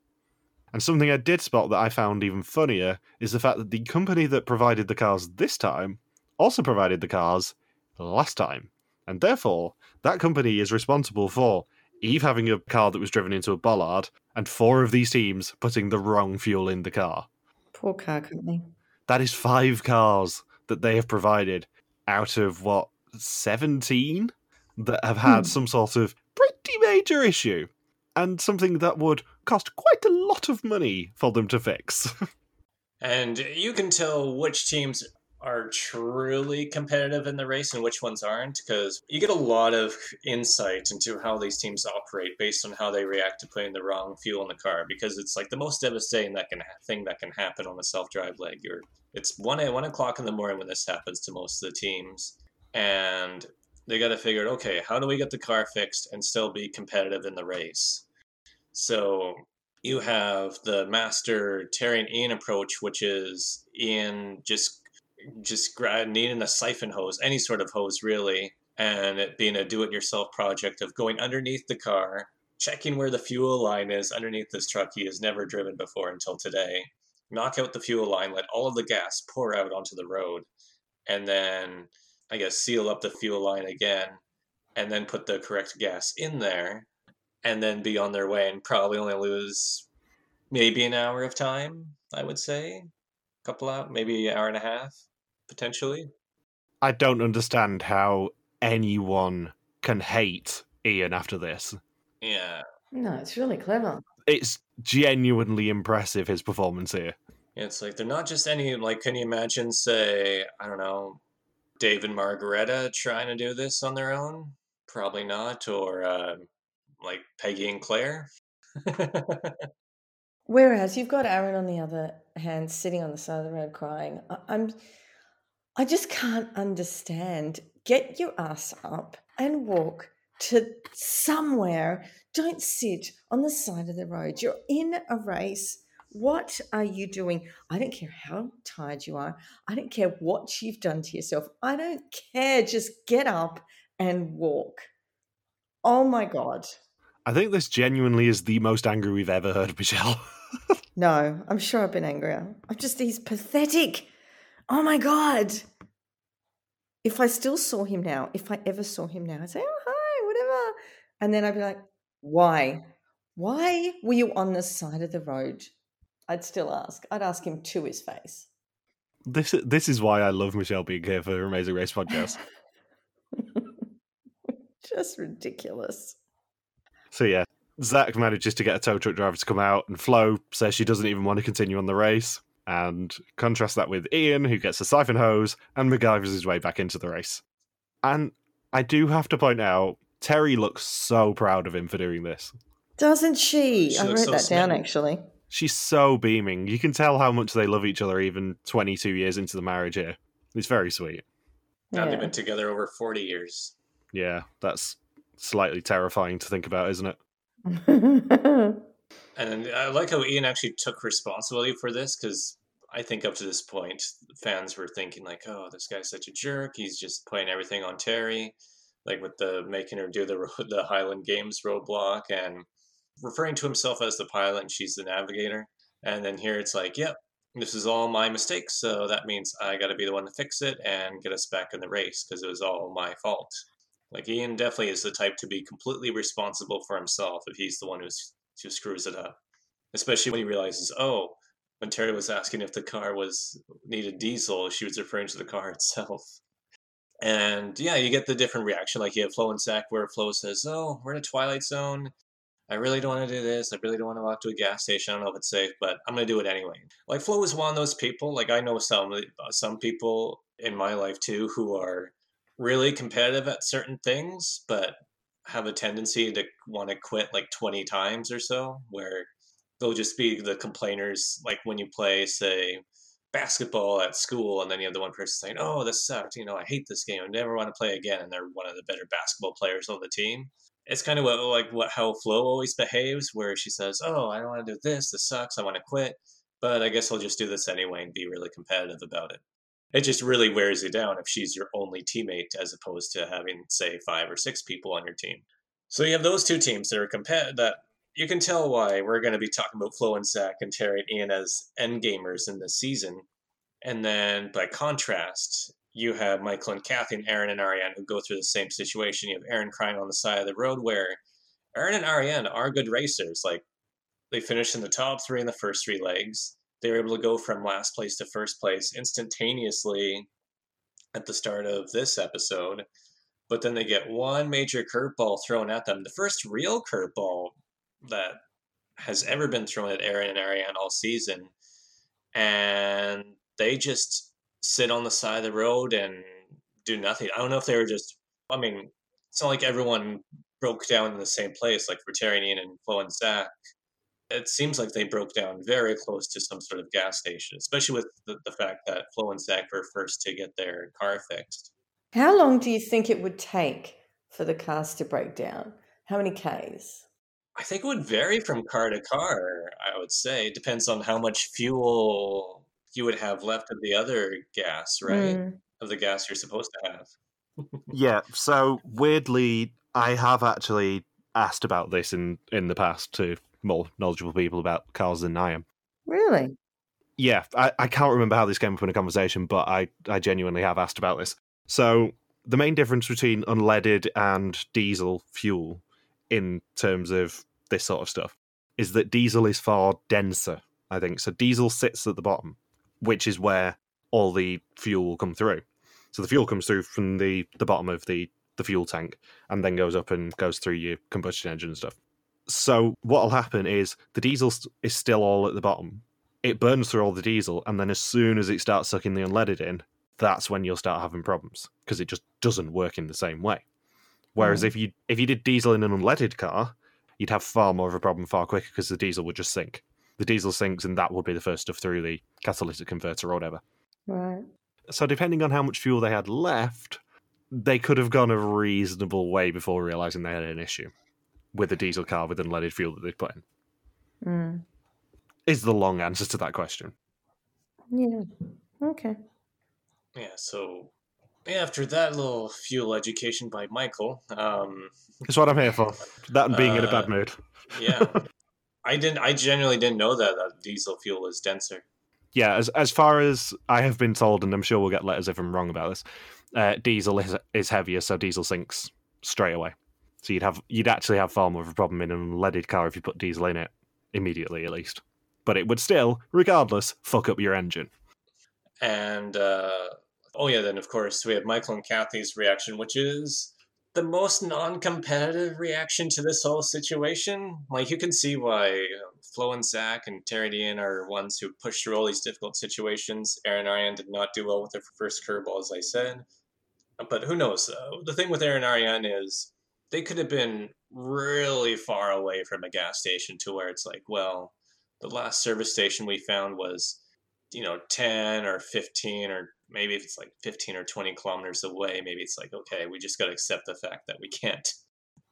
And something I did spot that I found even funnier is the fact that the company that provided the cars this time also provided the cars last time. And therefore, that company is responsible for Eve having a car that was driven into a bollard and four of these teams putting the wrong fuel in the car. Poor car company. That is five cars that they have provided out of what, 17 that have had hmm. some sort of pretty major issue and something that would cost quite a lot of money for them to fix. and you can tell which teams are truly competitive in the race and which ones aren't because you get a lot of insight into how these teams operate based on how they react to putting the wrong fuel in the car because it's like the most devastating that can thing that can happen on a self-drive leg. You're it's one one o'clock in the morning when this happens to most of the teams and they got to figure out okay how do we get the car fixed and still be competitive in the race? So you have the master Terry and Ian approach, which is Ian just just needing a siphon hose, any sort of hose really, and it being a do-it-yourself project of going underneath the car, checking where the fuel line is underneath this truck he has never driven before until today. Knock out the fuel line, let all of the gas pour out onto the road, and then I guess seal up the fuel line again, and then put the correct gas in there and then be on their way and probably only lose maybe an hour of time, I would say. A couple out, maybe an hour and a half, potentially. I don't understand how anyone can hate Ian after this. Yeah. No, it's really clever. It's genuinely impressive, his performance here. It's like they're not just any, like, can you imagine, say, I don't know, Dave and Margaretta trying to do this on their own? Probably not. Or, uh, like Peggy and Claire. Whereas you've got Aaron on the other hand sitting on the side of the road crying. I, I'm I just can't understand. Get your ass up and walk to somewhere. Don't sit on the side of the road. You're in a race. What are you doing? I don't care how tired you are. I don't care what you've done to yourself. I don't care. Just get up and walk. Oh my God. I think this genuinely is the most angry we've ever heard of Michelle. no, I'm sure I've been angrier. I'm just, he's pathetic. Oh my God. If I still saw him now, if I ever saw him now, I'd say, oh, hi, whatever. And then I'd be like, why? Why were you on the side of the road? I'd still ask. I'd ask him to his face. This this is why I love Michelle being here for her Amazing Race podcast. Just ridiculous. So yeah, Zach manages to get a tow truck driver to come out, and Flo says she doesn't even want to continue on the race. And contrast that with Ian, who gets a siphon hose and MacGyvers his way back into the race. And I do have to point out, Terry looks so proud of him for doing this. Doesn't she? she I wrote so that down actually. She's so beaming. You can tell how much they love each other even 22 years into the marriage here. It's very sweet. Now yeah. they've been together over 40 years. Yeah, that's slightly terrifying to think about, isn't it? and I like how Ian actually took responsibility for this because I think up to this point, fans were thinking like, "Oh, this guy's such a jerk. He's just playing everything on Terry." like with the making her do the the Highland Games roadblock and referring to himself as the pilot and she's the navigator. And then here it's like, yep, this is all my mistake. so that means I got to be the one to fix it and get us back in the race because it was all my fault. Like Ian definitely is the type to be completely responsible for himself if he's the one who's who screws it up. Especially when he realizes, oh, when Terry was asking if the car was needed diesel, she was referring to the car itself. And yeah, you get the different reaction. Like you have Flo and Zach, where Flo says, "Oh, we're in a twilight zone. I really don't want to do this. I really don't want to walk to a gas station. I don't know if it's safe, but I'm going to do it anyway." Like Flo is one of those people. Like I know some uh, some people in my life too who are really competitive at certain things, but have a tendency to want to quit like 20 times or so, where they'll just be the complainers. Like when you play, say, basketball at school, and then you have the one person saying, "Oh, this sucked. You know, I hate this game. I never want to play again." And they're one of the better basketball players on the team. It's kind of what, like what how Flo always behaves, where she says, "Oh, I don't want to do this. This sucks. I want to quit." But I guess I'll just do this anyway and be really competitive about it. It just really wears you down if she's your only teammate, as opposed to having, say, five or six people on your team. So you have those two teams that are competitive that you can tell why we're going to be talking about Flo and Zach and Terry and Ian as end gamers in this season. And then by contrast, you have Michael and Kathy and Aaron and Ariane who go through the same situation. You have Aaron crying on the side of the road where Aaron and Ariane are good racers. Like they finished in the top three in the first three legs. They were able to go from last place to first place instantaneously at the start of this episode. But then they get one major curveball thrown at them. The first real curveball that has ever been thrown at Aaron and Ariane all season. And they just sit on the side of the road and do nothing. I don't know if they were just, I mean, it's not like everyone broke down in the same place, like for Terry and Flo and Zach. It seems like they broke down very close to some sort of gas station, especially with the, the fact that Flo and Zach were first to get their car fixed. How long do you think it would take for the cars to break down? How many Ks? I think it would vary from car to car. I would say it depends on how much fuel you would have left of the other gas, right? Mm. Of the gas you're supposed to have. yeah. So weirdly, I have actually asked about this in in the past to more knowledgeable people about cars than I am. Really? Yeah, I, I can't remember how this came up in a conversation, but I, I genuinely have asked about this. So the main difference between unleaded and diesel fuel in terms of this sort of stuff is that diesel is far denser, I think. So diesel sits at the bottom, which is where all the fuel will come through. So the fuel comes through from the, the bottom of the, the fuel tank and then goes up and goes through your combustion engine and stuff. So what'll happen is the diesel is still all at the bottom. It burns through all the diesel, and then as soon as it starts sucking the unleaded in, that's when you'll start having problems because it just doesn't work in the same way. Whereas mm. if you if you did diesel in an unleaded car, you'd have far more of a problem far quicker because the diesel would just sink. The diesel sinks, and that would be the first stuff through the catalytic converter or whatever. Right. So, depending on how much fuel they had left, they could have gone a reasonable way before realizing they had an issue with a diesel car with unleaded fuel that they'd put in. Mm. Is the long answer to that question? Yeah. Okay. Yeah. So after that little fuel education by Michael, um, that's what I'm here for. That and being uh, in a bad uh, mood. yeah, I didn't. I genuinely didn't know that, that diesel fuel is denser. Yeah, as as far as I have been told, and I'm sure we'll get letters if I'm wrong about this. Uh, diesel is is heavier, so diesel sinks straight away. So you'd have you'd actually have far more of a problem in an unleaded car if you put diesel in it immediately, at least. But it would still, regardless, fuck up your engine. And uh, oh yeah, then of course we have Michael and Kathy's reaction, which is the most non-competitive reaction to this whole situation. Like you can see why uh, Flo and Zach and Terry Dean are ones who push through all these difficult situations. Aaron Ariane did not do well with their first curveball, as I said. But who knows? Uh, the thing with Aaron Ariane is they could have been really far away from a gas station to where it's like, well, the last service station we found was, you know, 10 or 15 or maybe if it's like 15 or 20 kilometers away, maybe it's like, okay, we just got to accept the fact that we can't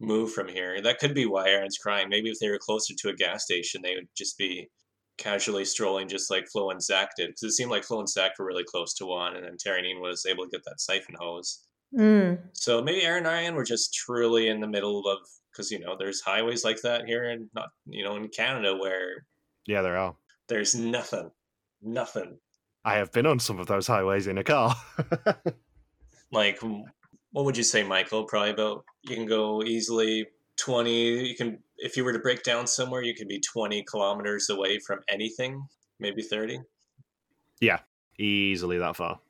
move from here. That could be why Aaron's crying. Maybe if they were closer to a gas station, they would just be casually strolling just like Flo and Zach did. Because it seemed like Flo and Zach were really close to one, and then Terranine was able to get that siphon hose. Mm. So maybe Aaron and Ariane were just truly in the middle of because you know there's highways like that here and not you know in Canada where Yeah, there are. there's nothing, nothing. I have been on some of those highways in a car. Like what would you say, Michael? Probably about you can go easily twenty. You can if you were to break down somewhere, you could be twenty kilometers away from anything, maybe thirty. Yeah, Easily that far.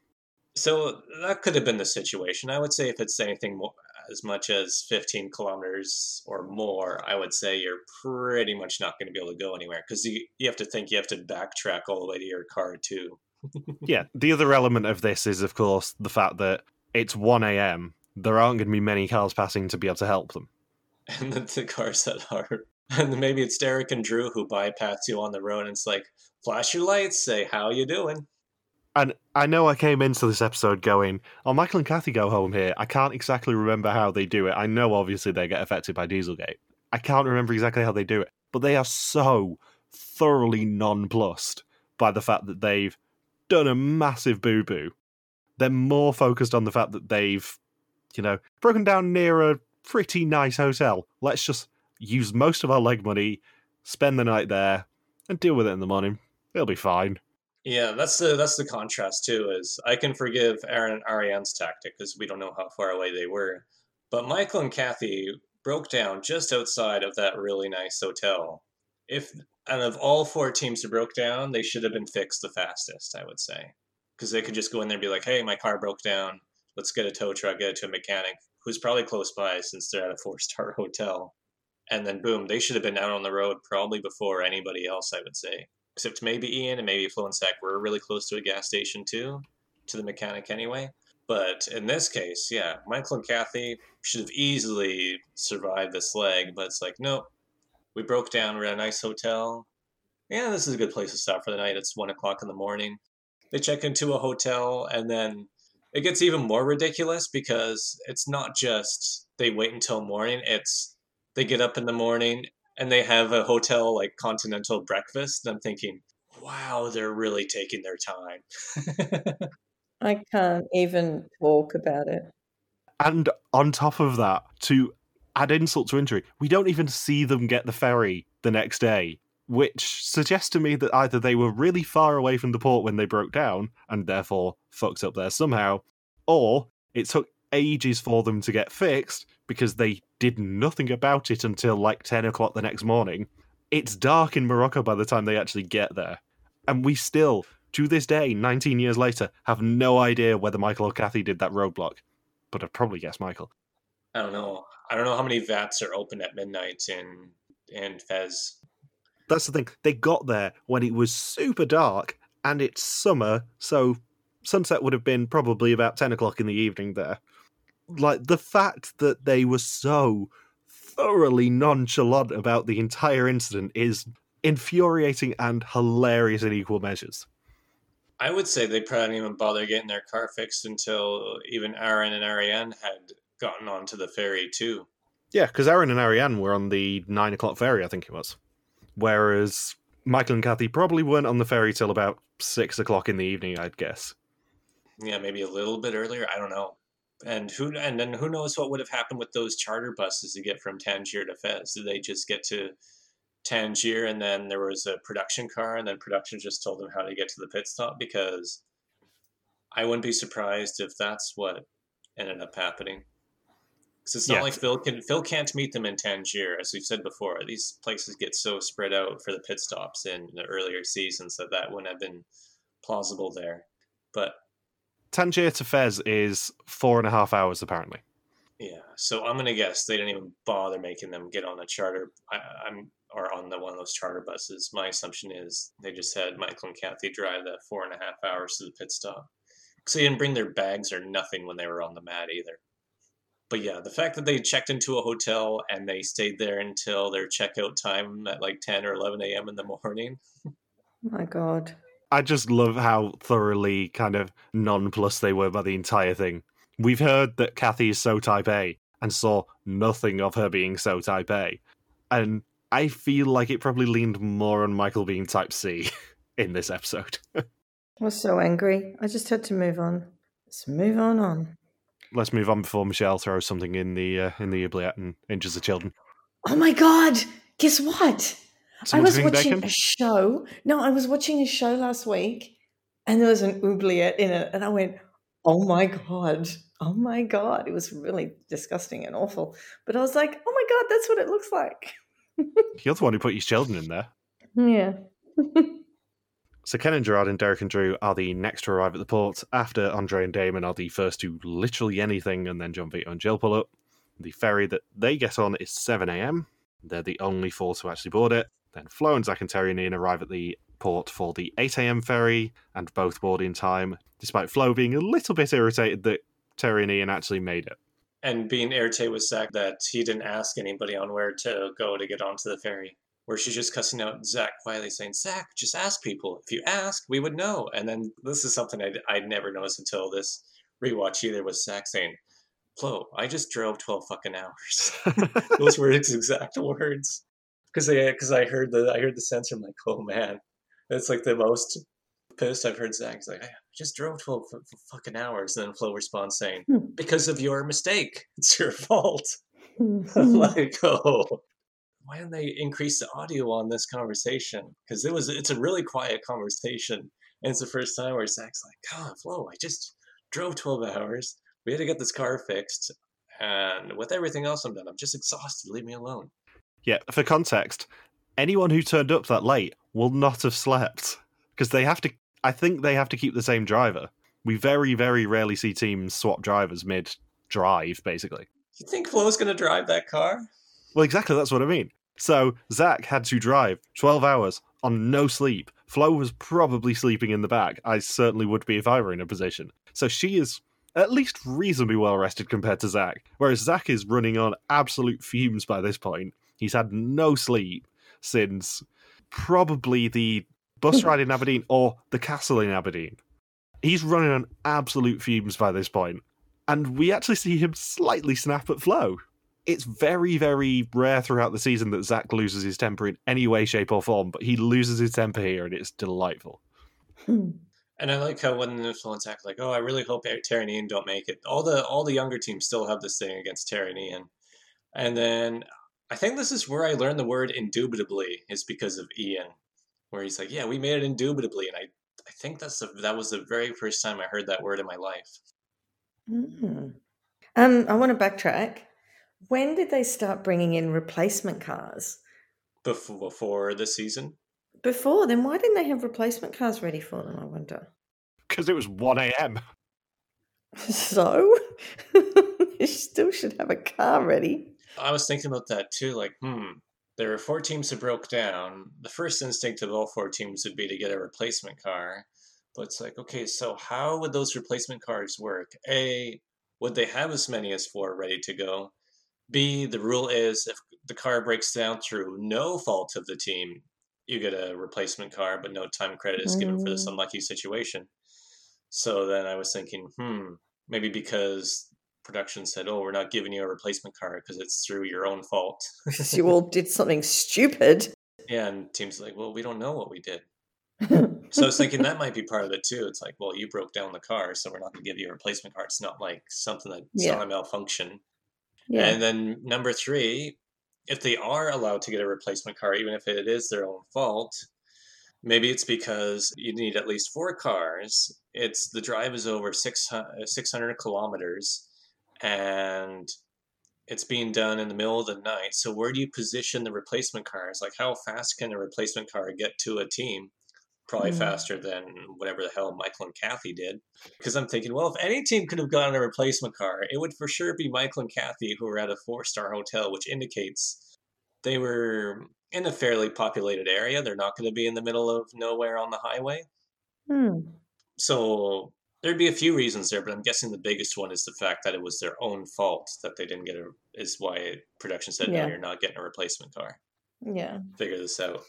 So that could have been the situation. I would say if it's anything more, as much as 15 kilometers or more, I would say you're pretty much not going to be able to go anywhere because you, you have to think you have to backtrack all the way to your car too. Yeah, the other element of this is, of course, the fact that it's 1 a.m. There aren't going to be many cars passing to be able to help them. And then the cars that are, and maybe it's Derek and Drew who bypass you on the road and it's like, flash your lights, say, how you doing? And I know I came into this episode going, oh, Michael and Kathy go home here. I can't exactly remember how they do it. I know, obviously, they get affected by Dieselgate. I can't remember exactly how they do it. But they are so thoroughly nonplussed by the fact that they've done a massive boo boo. They're more focused on the fact that they've, you know, broken down near a pretty nice hotel. Let's just use most of our leg money, spend the night there, and deal with it in the morning. It'll be fine. Yeah, that's the that's the contrast too. Is I can forgive Aaron Ariane's tactic because we don't know how far away they were, but Michael and Kathy broke down just outside of that really nice hotel. If and of all four teams who broke down, they should have been fixed the fastest. I would say because they could just go in there and be like, "Hey, my car broke down. Let's get a tow truck, get it to a mechanic who's probably close by since they're at a four star hotel." And then boom, they should have been out on the road probably before anybody else. I would say except maybe Ian and maybe Flo and Zach were really close to a gas station too, to the mechanic anyway. But in this case, yeah, Michael and Kathy should have easily survived this leg, but it's like, nope, we broke down. We're at a nice hotel. Yeah, this is a good place to stop for the night. It's one o'clock in the morning. They check into a hotel, and then it gets even more ridiculous because it's not just they wait until morning, it's they get up in the morning and they have a hotel like continental breakfast. And I'm thinking, wow, they're really taking their time. I can't even talk about it. And on top of that, to add insult to injury, we don't even see them get the ferry the next day, which suggests to me that either they were really far away from the port when they broke down and therefore fucked up there somehow, or it took ages for them to get fixed because they did nothing about it until like 10 o'clock the next morning. It's dark in Morocco by the time they actually get there. And we still, to this day, 19 years later, have no idea whether Michael or Kathy did that roadblock. But I'd probably guess Michael. I don't know. I don't know how many vats are open at midnight in in Fez. That's the thing. They got there when it was super dark and it's summer, so sunset would have been probably about 10 o'clock in the evening there. Like the fact that they were so thoroughly nonchalant about the entire incident is infuriating and hilarious in equal measures. I would say they probably didn't even bother getting their car fixed until even Aaron and Ariane had gotten onto the ferry too. Yeah, because Aaron and Ariane were on the nine o'clock ferry, I think it was. Whereas Michael and Kathy probably weren't on the ferry till about six o'clock in the evening, I'd guess. Yeah, maybe a little bit earlier. I don't know. And who and then who knows what would have happened with those charter buses to get from Tangier to Fez? Did they just get to Tangier and then there was a production car and then production just told them how to get to the pit stop? Because I wouldn't be surprised if that's what ended up happening. Because it's not Yeah. like Phil can Phil can't meet them in Tangier, as we've said before. These places get so spread out for the pit stops in the earlier seasons that that wouldn't have been plausible there. But Tangier to Fez is four and a half hours, apparently. Yeah, so I'm gonna guess they didn't even bother making them get on a charter. I, I'm or on the one of those charter buses. My assumption is they just had Michael and Kathy drive that four and a half hours to the pit stop. Because they didn't bring their bags or nothing when they were on the mat either. But yeah, the fact that they checked into a hotel and they stayed there until their checkout time at like 10 or 11 a.m. in the morning. My God. I just love how thoroughly kind of nonplussed they were by the entire thing. We've heard that Kathy is so type A and saw nothing of her being so type A. And I feel like it probably leaned more on Michael being type C in this episode. I was so angry. I just had to move on. Let's move on on. let's move on before Michelle throws something in the uh, in the oubliette and injures the children. Oh my god! Guess what? I was watching a show. No, I was watching a show last week, and there was an oubliette in it, and I went, "Oh my god! Oh my god!" It was really disgusting and awful. But I was like, "Oh my god, that's what it looks like." You're the one who put your children in there. Yeah. So Ken and Gerard and Derek and Drew are the next to arrive at the port after Andre and Damon are the first to literally anything, and then John Vito and Jill pull up. The ferry that they get on is 7 a.m. They're the only four to actually board it. Then Flo and Zach and Terry and Ian arrive at the port for the 8 a.m. ferry, and both board in time, despite Flo being a little bit irritated that Terry and Ian actually made it. And being irritated with Zach that he didn't ask anybody on where to go to get onto the ferry. Where she's just cussing out Zach quietly saying, Zach, just ask people. If you ask, we would know. And then this is something I'd, I'd never noticed until this rewatch either was Zach saying, Flo, I just drove 12 fucking hours. Those were his exact words. Because I, cause I heard the I heard the censor, I'm like, oh man. That's like the most pissed I've heard Zach. He's like, I just drove 12 f- f- fucking hours. And then Flo responds saying, Hmm. because of your mistake. It's your fault. I'm Hmm. like, oh, why didn't they increase the audio on this conversation? Because it was, it's a really quiet conversation, and it's the first time where Zach's like, God, Flo, I just drove twelve hours. We had to get this car fixed, and with everything else I'm done, I'm just exhausted. Leave me alone. Yeah, for context, anyone who turned up that late will not have slept because they have to. I think they have to keep the same driver. We very, very rarely see teams swap drivers mid drive, basically. You think Flo's gonna drive that car? Well, exactly, that's what I mean. So Zach had to drive 12 hours on no sleep. Flo was probably sleeping in the back. I certainly would be if I were in a position. So she is at least reasonably well rested compared to Zach. Whereas Zach is running on absolute fumes by this point. He's had no sleep since probably the bus ride in Aberdeen or the castle in Aberdeen. He's running on absolute fumes by this point. And we actually see him slightly snap at Flo it's very, very rare throughout the season that Zach loses his temper in any way, shape, or form, but he loses his temper here, and it's delightful. Hmm. And I like how when the influence act like, oh, I really hope Terry and Ian don't make it. All the all the younger teams still have this thing against Terry and Ian. And then I think this is where I learned the word indubitably is because of Ian, where he's like, yeah, we made it indubitably, and I I think that's the, that was the very first time I heard that word in my life. Mm. Um, I want to backtrack. When did they start bringing in replacement cars? Before before the season, Before then, why didn't they have replacement cars ready for them? I wonder. Because it was 1 a.m. So, you still should have a car ready. I was thinking about that too. Like, hmm, there were four teams that broke down. The first instinct of all four teams would be to get a replacement car. But it's like, okay, so how would those replacement cars work? A, would they have as many as four ready to go? B, the rule is if the car breaks down through no fault of the team, you get a replacement car, but no time credit is given for this Mm. unlucky situation. So then I was thinking, hmm, maybe because production said, oh, we're not giving you a replacement car because it's through your own fault. Because you all did something stupid. Yeah, and teams like, well, we don't know what we did. So I was thinking that might be part of it too. It's like, well, you broke down the car, so we're not going to give you a replacement car. It's not like something that's Yeah. not a malfunction. yeah. And then number three, if they are allowed to get a replacement car, even if it is their own fault, maybe it's because you need at least four cars. It's the drive is over 600, 600 kilometers, and it's being done in the middle of the night. So where do you position the replacement cars? Like how fast can a replacement car get to a team? Probably Hmm. faster than whatever the hell Michael and Kathy did. Because I'm thinking, well, if any team could have gotten a replacement car, it would for sure be Michael and Kathy who were at a four star hotel, which indicates they were in a fairly populated area. They're not going to be in the middle of nowhere on the highway. Hmm. So there'd be a few reasons there, but I'm guessing the biggest one is the fact that it was their own fault that they didn't get a. Is why production said, Yeah. "No, you're not getting a replacement car. Yeah. Figure this out."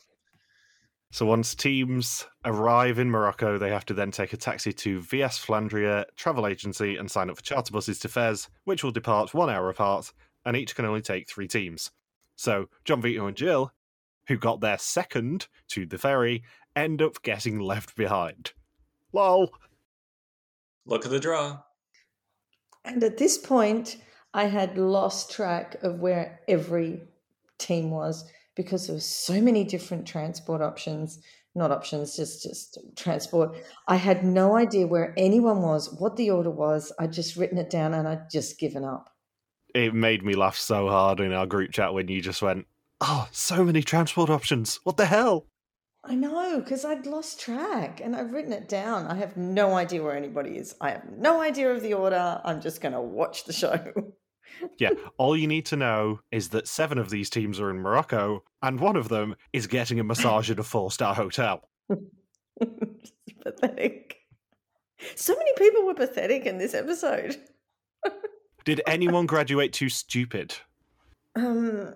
So once teams arrive in Morocco, they have to then take a taxi to VS Flandria Travel Agency and sign up for charter buses to Fez, which will depart one hour apart, and each can only take three teams. So John Vito and Jill, who got their second to the ferry, end up getting left behind. Lol. Look at the draw. And at this point, I had lost track of where every team was because there were so many different transport options not options just just transport i had no idea where anyone was what the order was i'd just written it down and i'd just given up It made me laugh so hard in our group chat when you just went, "Oh, so many transport options! What the hell?" I know because i'd lost track and i've written it down. I have no idea where anybody is. I have no idea of the order. I'm just going to watch the show. Yeah, all you need to know is that seven of these teams are in Morocco, and one of them is getting a massage at a four-star hotel. pathetic. So many people were pathetic in this episode. Did anyone graduate too stupid? Um,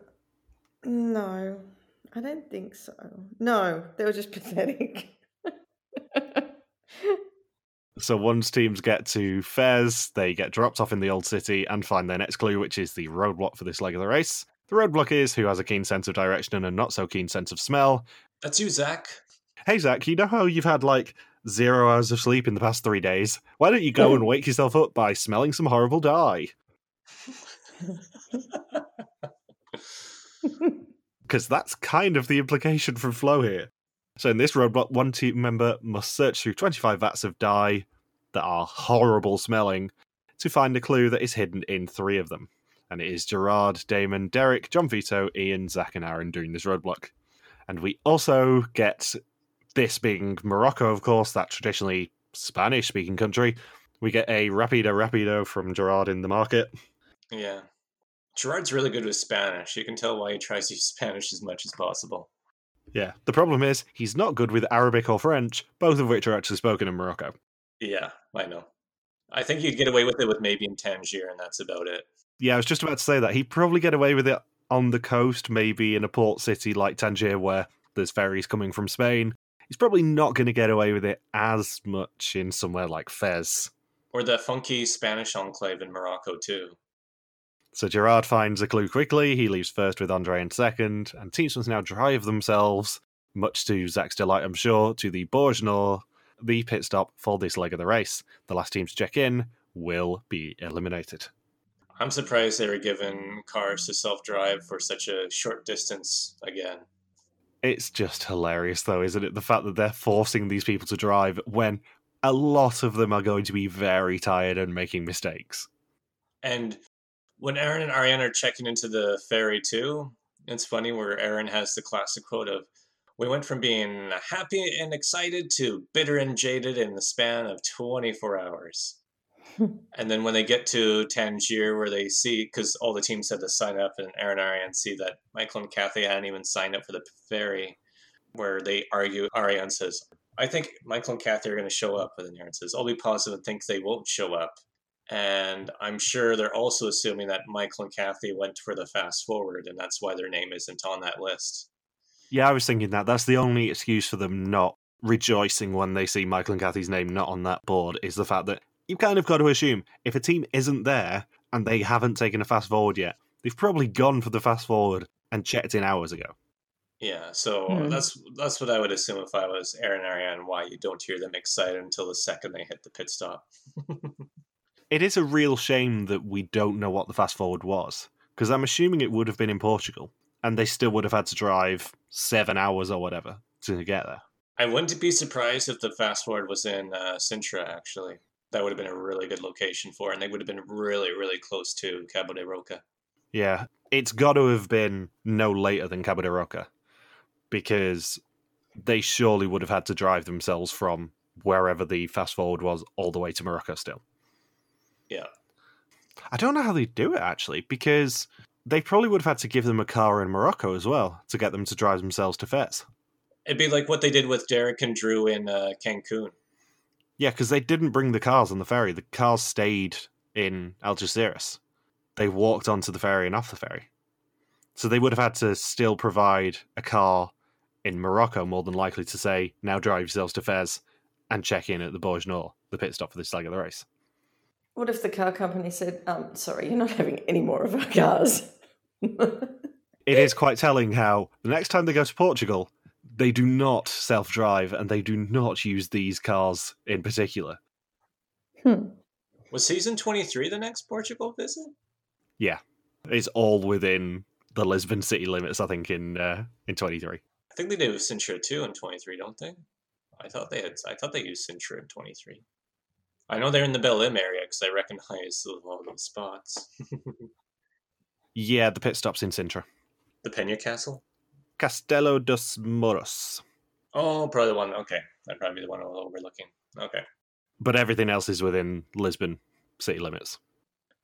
no, I don't think so. No, they were just pathetic. So once teams get to Fez, they get dropped off in the old city and find their next clue, which is the roadblock for this leg of the race. The roadblock is who has a keen sense of direction and a not so keen sense of smell. That's you, Zach. Hey Zach, you know how you've had like zero hours of sleep in the past three days? Why don't you go and wake yourself up by smelling some horrible dye? Because that's kind of the implication from Flo here. So in this roadblock, one team member must search through 25 vats of dye that are horrible smelling to find a clue that is hidden in three of them. And it is Gerard, Damon, Derek, John Vito, Ian, Zach, and Aaron doing this roadblock. And we also get this being Morocco, of course, that traditionally Spanish speaking country. We get a Rapido Rapido from Gerard in the market. Yeah. Gerard's really good with Spanish. You can tell why he tries to use Spanish as much as possible. Yeah. The problem is, he's not good with Arabic or French, both of which are actually spoken in Morocco. Yeah, I know. I think you'd get away with it with maybe in Tangier, and that's about it. Yeah, I was just about to say that. He'd probably get away with it on the coast, maybe in a port city like Tangier, where there's ferries coming from Spain. He's probably not going to get away with it as much in somewhere like Fez. Or the funky Spanish enclave in Morocco, too. So Gerard finds a clue quickly. He leaves first with Andre in second, and teams must now drive themselves, much to Zach's delight, I'm sure, to the Borj Nord, the pit stop for this leg of the race. The last team to check in will be eliminated. I'm surprised they were given cars to self drive for such a short distance again. It's just hilarious, though, isn't it? The fact that they're forcing these people to drive when a lot of them are going to be very tired and making mistakes. And when Aaron and Ariane are checking into the ferry too, it's funny where Aaron has the classic quote of, "We went from being happy and excited to bitter and jaded in the span of 24 hours." and then when they get to Tangier, where they see, because all the teams had to sign up, and Aaron and Ariane see that Michael and Kathy hadn't even signed up for the ferry, where they argue. Ariane says, I think Michael and Kathy are going to show up. And then Aaron says, I'll be positive and think they won't show up. And I'm sure they're also assuming that Michael and Kathy went for the fast forward, and that's why their name isn't on that list. Yeah, I was thinking that. That's the only excuse for them not rejoicing when they see Michael and Kathy's name not on that board is the fact that you've kind of got to assume if a team isn't there and they haven't taken a fast forward yet, they've probably gone for the fast forward and checked in hours ago. Yeah, so Hmm. that's that's what I would assume if I was Aaron and Ariane. Why you don't hear them excited until the second they hit the pit stop? It is a real shame that we don't know what the fast forward was, because I'm assuming it would have been in Portugal, and they still would have had to drive seven hours or whatever to get there. I wouldn't be surprised if the fast forward was in uh, Sintra. Actually, that would have been a really good location for, it, and they would have been really, really close to Cabo de Roca. Yeah, it's got to have been no later than Cabo de Roca, because they surely would have had to drive themselves from wherever the fast forward was all the way to Morocco still. Yeah. I don't know how they do it actually, because they probably would have had to give them a car in Morocco as well to get them to drive themselves to Fez. It'd be like what they did with Derek and Drew in uh, Cancun. Yeah, because they didn't bring the cars on the ferry. The cars stayed in Algeciras. They walked onto the ferry and off the ferry. So they would have had to still provide a car in Morocco, more than likely to say, now drive yourselves to Fez and check in at the Borj Nord, the pit stop for this leg of the race. What if the car company said, um, sorry, you're not having any more of our cars? It is quite telling how the next time they go to Portugal, they do not self drive and they do not use these cars in particular. Hmm. Was season 23 the next Portugal visit? Yeah, it's all within the Lisbon city limits. I think in uh, in twenty three. I think they did with Sintra too in 23, don't they? I thought they had. I thought they used Sintra in 23. I know they're in the Belém area because I recognize a lot of those spots. Yeah, the pit stops in Sintra. the Pena Castle. Castelo dos Mouros. Oh, probably the one. Okay, that'd probably be the one I was overlooking. Okay, But everything else is within Lisbon city limits.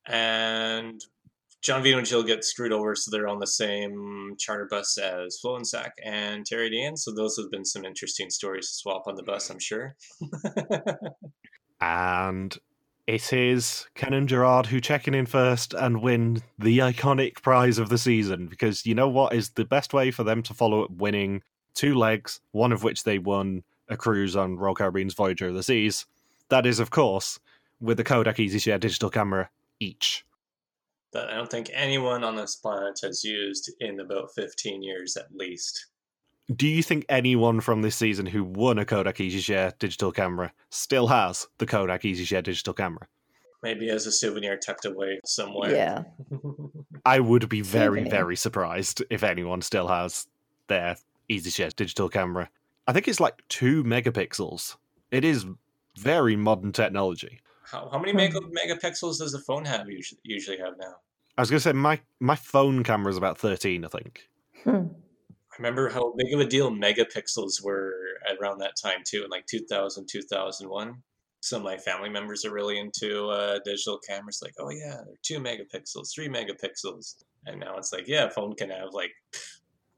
and John Vito and Jill get screwed over, so they're on the same charter bus as Flo and Zach and Terry Dean. So those have been some interesting stories to swap on the bus, I'm sure. And it is Ken and Gerard who check in first and win the iconic prize of the season. Because you know what is the best way for them to follow up winning two legs, one of which they won a cruise on Royal Caribbean's Voyager of the Seas? That is, of course, with the Kodak EasyShare digital camera each. that I don't think anyone on this planet has used in about 15 years at least. Do you think anyone from this season who won a Kodak EasyShare digital camera still has the Kodak EasyShare digital camera? Maybe as a souvenir tucked away somewhere. Yeah. I would be very, Souvenir. very surprised if anyone still has their EasyShare digital camera. I think it's like two megapixels. It is very modern technology. How, how many mega, megapixels does a phone have usually, usually have now? I was going to say my my phone camera is about thirteen, I think. Hmm. Remember how big of a deal megapixels were around that time too, in like 2000, 2001. Some of my family members are really into uh, digital cameras, like, oh yeah, they're two megapixels, three megapixels. And now it's like, yeah, phone can have like,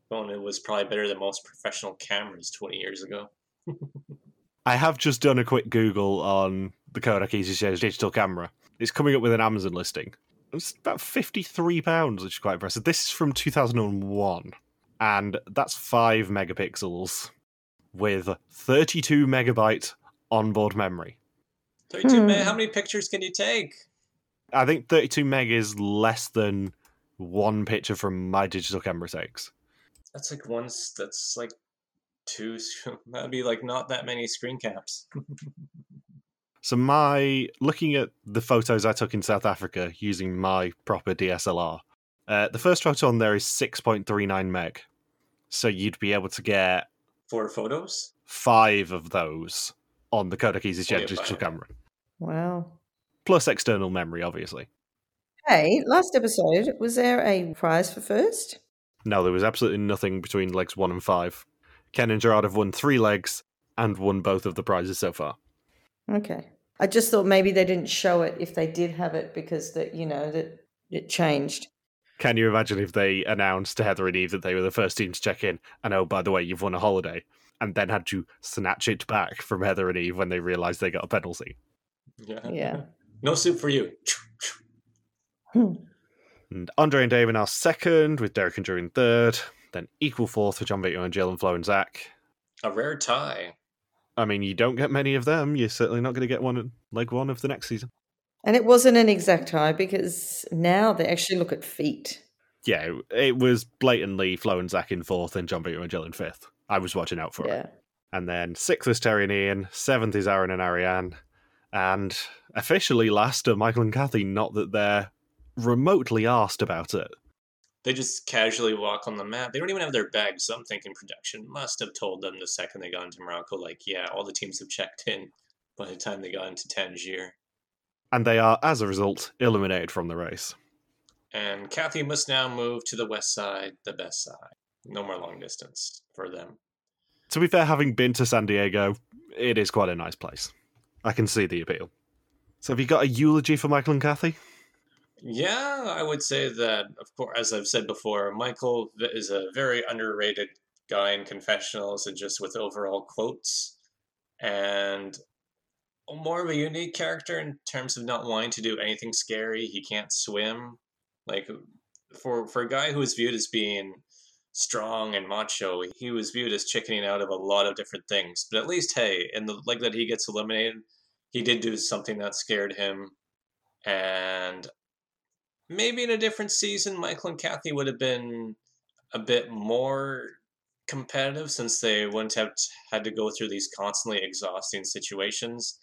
phone it was probably better than most professional cameras 20 years ago. I have just done a quick Google on the Kodak EasyShare digital camera. It's coming up with an Amazon listing. It's about fifty three pounds, which is quite impressive. This is from two thousand and that's five megapixels with thirty two megabyte onboard memory. 32 meg, Hmm. how many pictures can you take? I think 32 meg is less than one picture from my digital camera takes. That's like one, that's like two, that'd be like not that many screen caps. So my looking at the photos I took in South Africa using my proper DSLR, uh, the first photo on there is 6.39 meg. So you'd be able to get four photos? five of those on the Kodak EasyJet digital camera, Wow. plus external memory, obviously. Hey, last episode, was there a prize for first? No, there was absolutely nothing between legs one and five. Ken and Gerard have won three legs and won both of the prizes so far. Okay. I just thought maybe they didn't show it if they did have it because that you know that it changed. Can you imagine if they announced to Heather and Eve that they were the first team to check in, and oh, by the way, you've won a holiday, and then had to snatch it back from Heather and Eve when they realised they got a penalty? Yeah. Yeah. No soup for you. And Andre and Dave are now second, with Derek and Drew in third, then equal fourth for John Vito and Jill and Flo and Zach. A rare tie. I mean, you don't get many of them. You're certainly not going to get one at leg one of the next season. And it wasn't an exact tie because now they actually look at feet. Yeah, it- it was blatantly Flo and Zach in fourth and John Vito and Jill in fifth. I was watching out for it. Yeah. And then sixth is Terry and Ian, seventh is Aaron and Ariane, and officially last are Michael and Kathy, not that they're remotely asked about it. They just casually walk on the mat. They don't even have their bags. So I'm thinking production must have told them the second they got into Morocco, like, yeah, all the teams have checked in by the time they got into Tangier. And they are, as a result, eliminated from the race. And Kathy must now move to the west side, the best side. No more long distance for them. To be fair, having been to San Diego, it is quite a nice place. I can see the appeal. So have you got a eulogy for Michael and Kathy? Yeah, I would say that, of course, as I've said before, Michael is a very underrated guy in confessionals and just with overall quotes, and more of a unique character in terms of not wanting to do anything scary. He can't swim. Like, for, for a guy who was viewed as being strong and macho, he was viewed as chickening out of a lot of different things. But at least, hey, in the leg that he gets eliminated, he did do something that scared him. And maybe in a different season, Michael and Kathy would have been a bit more competitive since they wouldn't have had to go through these constantly exhausting situations.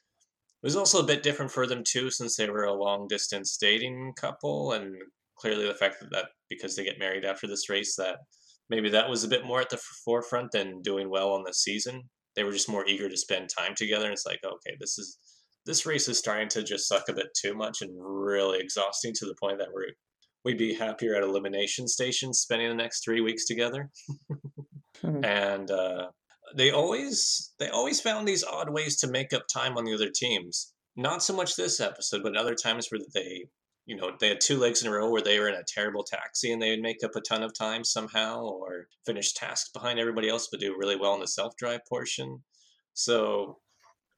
It was also a bit different for them too, since they were a long distance dating couple, and clearly the fact that, that because they get married after this race, that maybe that was a bit more at the forefront than doing well on the season. They were just more eager to spend time together. And it's like, okay, this is this race is starting to just suck a bit too much and really exhausting to the point that we're we'd be happier at elimination stations spending the next three weeks together. And uh, they always they always found these odd ways to make up time on the other teams. Not so much this episode, but other times where they you know they had two legs in a row where they were in a terrible taxi and they would make up a ton of time somehow or finish tasks behind everybody else but do really well in the self-drive portion. So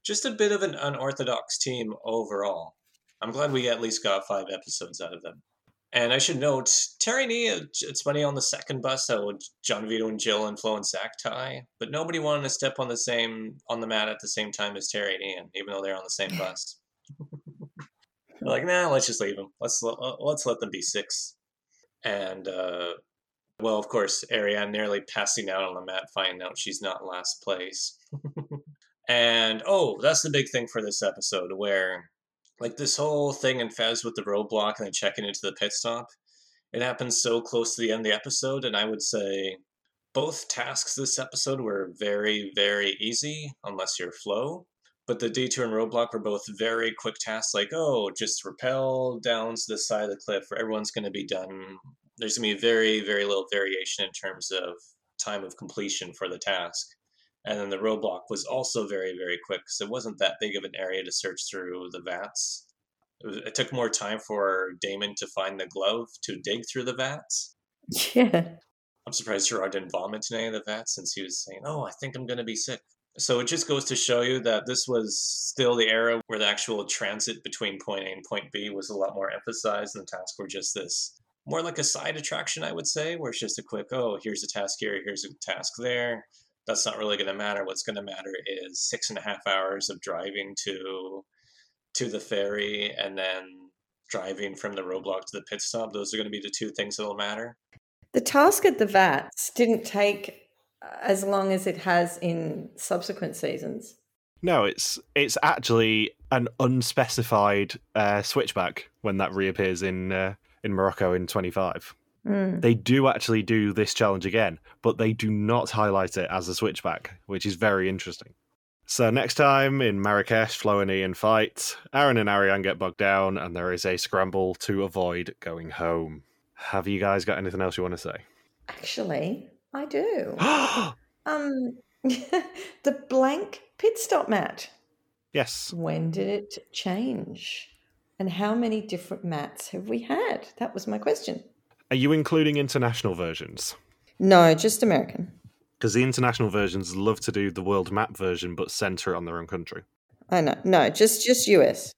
just a bit of an unorthodox team overall. I'm glad we at least got five episodes out of them and i should note terry and E, it's funny on the second bus how john vito and jill and flo and zach tie but nobody wanted to step on the same on the mat at the same time as terry and ian even though they're on the same bus they're like, nah, let's just leave them. Let's let's let them be six. And uh, well, of course, Ariane nearly passing out on the mat, finding out she's not last place. and oh, that's the big thing for this episode, where like this whole thing in Fez with the roadblock and then checking into the pit stop. It happens so close to the end of the episode, and I would say both tasks this episode were very, very easy, unless you're Flo. But the detour and roadblock were both very quick tasks, like, oh, just rappel down to the side of the cliff, where everyone's going to be done. There's going to be very, very little variation in terms of time of completion for the task. And then the roadblock was also very, very quick because it wasn't that big of an area to search through the vats. It, was, it took more time for Damon to find the glove to dig through the vats. Yeah. I'm surprised Gerard didn't vomit in any of the vats since he was saying, "Oh, I think I'm going to be sick." So it just goes to show you that this was still the era where the actual transit between point A and point B was a lot more emphasized, and the tasks were just this more like a side attraction, I would say, where it's just a quick, oh, here's a task here, here's a task there. That's not really going to matter. What's going to matter is six and a half hours of driving to to the ferry and then driving from the roadblock to the pit stop. Those are going to be the two things that'll matter. The task at the VATS didn't take as long as it has in subsequent seasons. No, it's it's actually an unspecified uh, switchback when that reappears in uh, in Morocco in 25. Mm. They do actually do this challenge again, but they do not highlight it as a switchback, which is very interesting. So next time in Marrakesh, Flo and Ian fight, Aaron and Ariane get bogged down, and there is a scramble to avoid going home. Have you guys got anything else you want to say? Actually, I do. um, the blank pit stop mat. yes. When did it change? And how many different mats have we had? That was my question. Are you including international versions? No, just American. Because the international versions love to do the world map version, but center it on their own country. I know. No, just just US.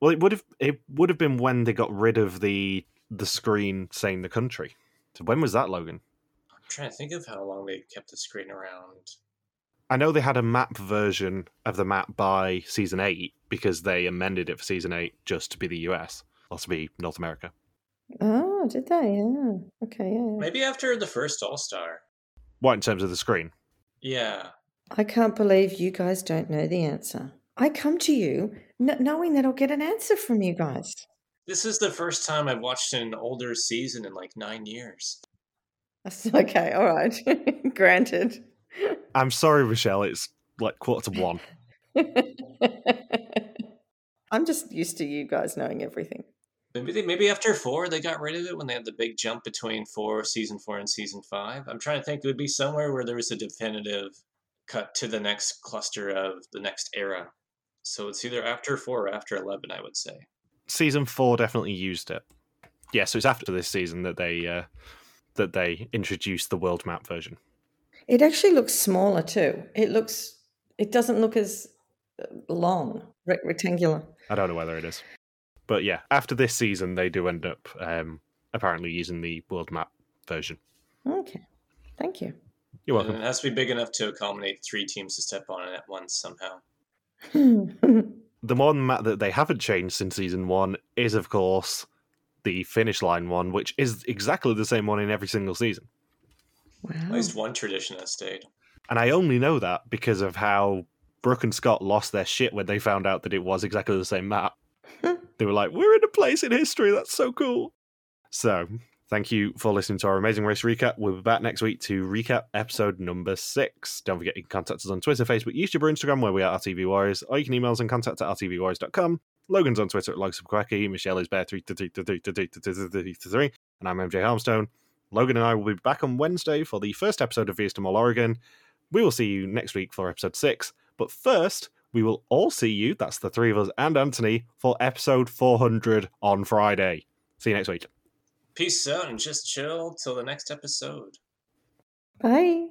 Well, it would have it would have been when they got rid of the the screen saying the country. So when was that, Logan? I'm trying to think of how long they kept the screen around. I know they had a map version of the map by season eight because they amended it for season eight just to be the US or to be North America. Oh, did they? Yeah. Okay. Yeah. yeah. Maybe after the first All Star. What in terms of the screen? Yeah. I can't believe you guys don't know the answer. I come to you n- knowing that I'll get an answer from you guys. This is the first time I've watched an older season in like nine years. That's Okay. All right. Granted. I'm sorry, Rochelle. It's like quarter to one. I'm just used to you guys knowing everything. Maybe they maybe after four they got rid of it when they had the big jump between four season four and season five. I'm trying to think it would be somewhere where there was a definitive cut to the next cluster of the next era. So it's either after four or after eleven, I would say. Season four definitely used it. Yeah, so it's after this season that they uh, that they introduced the world map version. It actually looks smaller too. It looks. It doesn't look as uh, long, re- rectangular. I don't know whether it is, but yeah, after this season they do end up um, apparently using the world map version. Okay. Thank you. You're And welcome. it has to be big enough to accommodate three teams to step on it at once somehow. The one map that they haven't changed since season one is, of course, the finish line one, which is exactly the same one in every single season. At least one tradition has stayed. And I only know that because of how Brooke and Scott lost their shit when they found out that it was exactly the same map. Hmm. they were like, "We're in a place in history. That's so cool." So, thank you for listening to our Amazing Race recap. We'll be back next week to recap episode number six. Don't forget you can contact us on Twitter, Facebook, YouTube, or Instagram, where we are RTV Warriors, or you can email us on contact at rtvwarriors.com. Logan's on Twitter at Logs of Quacky, Michelle is Bear three three three, and I'm MJ Harmstone. Logan and I will be back on Wednesday for the first episode of Vieston Mall, Oregon. We will see you next week for episode six. But first, we will all see you, that's the three of us and Anthony, for episode 400 on Friday. See you next week. Peace out and just chill till the next episode. Bye.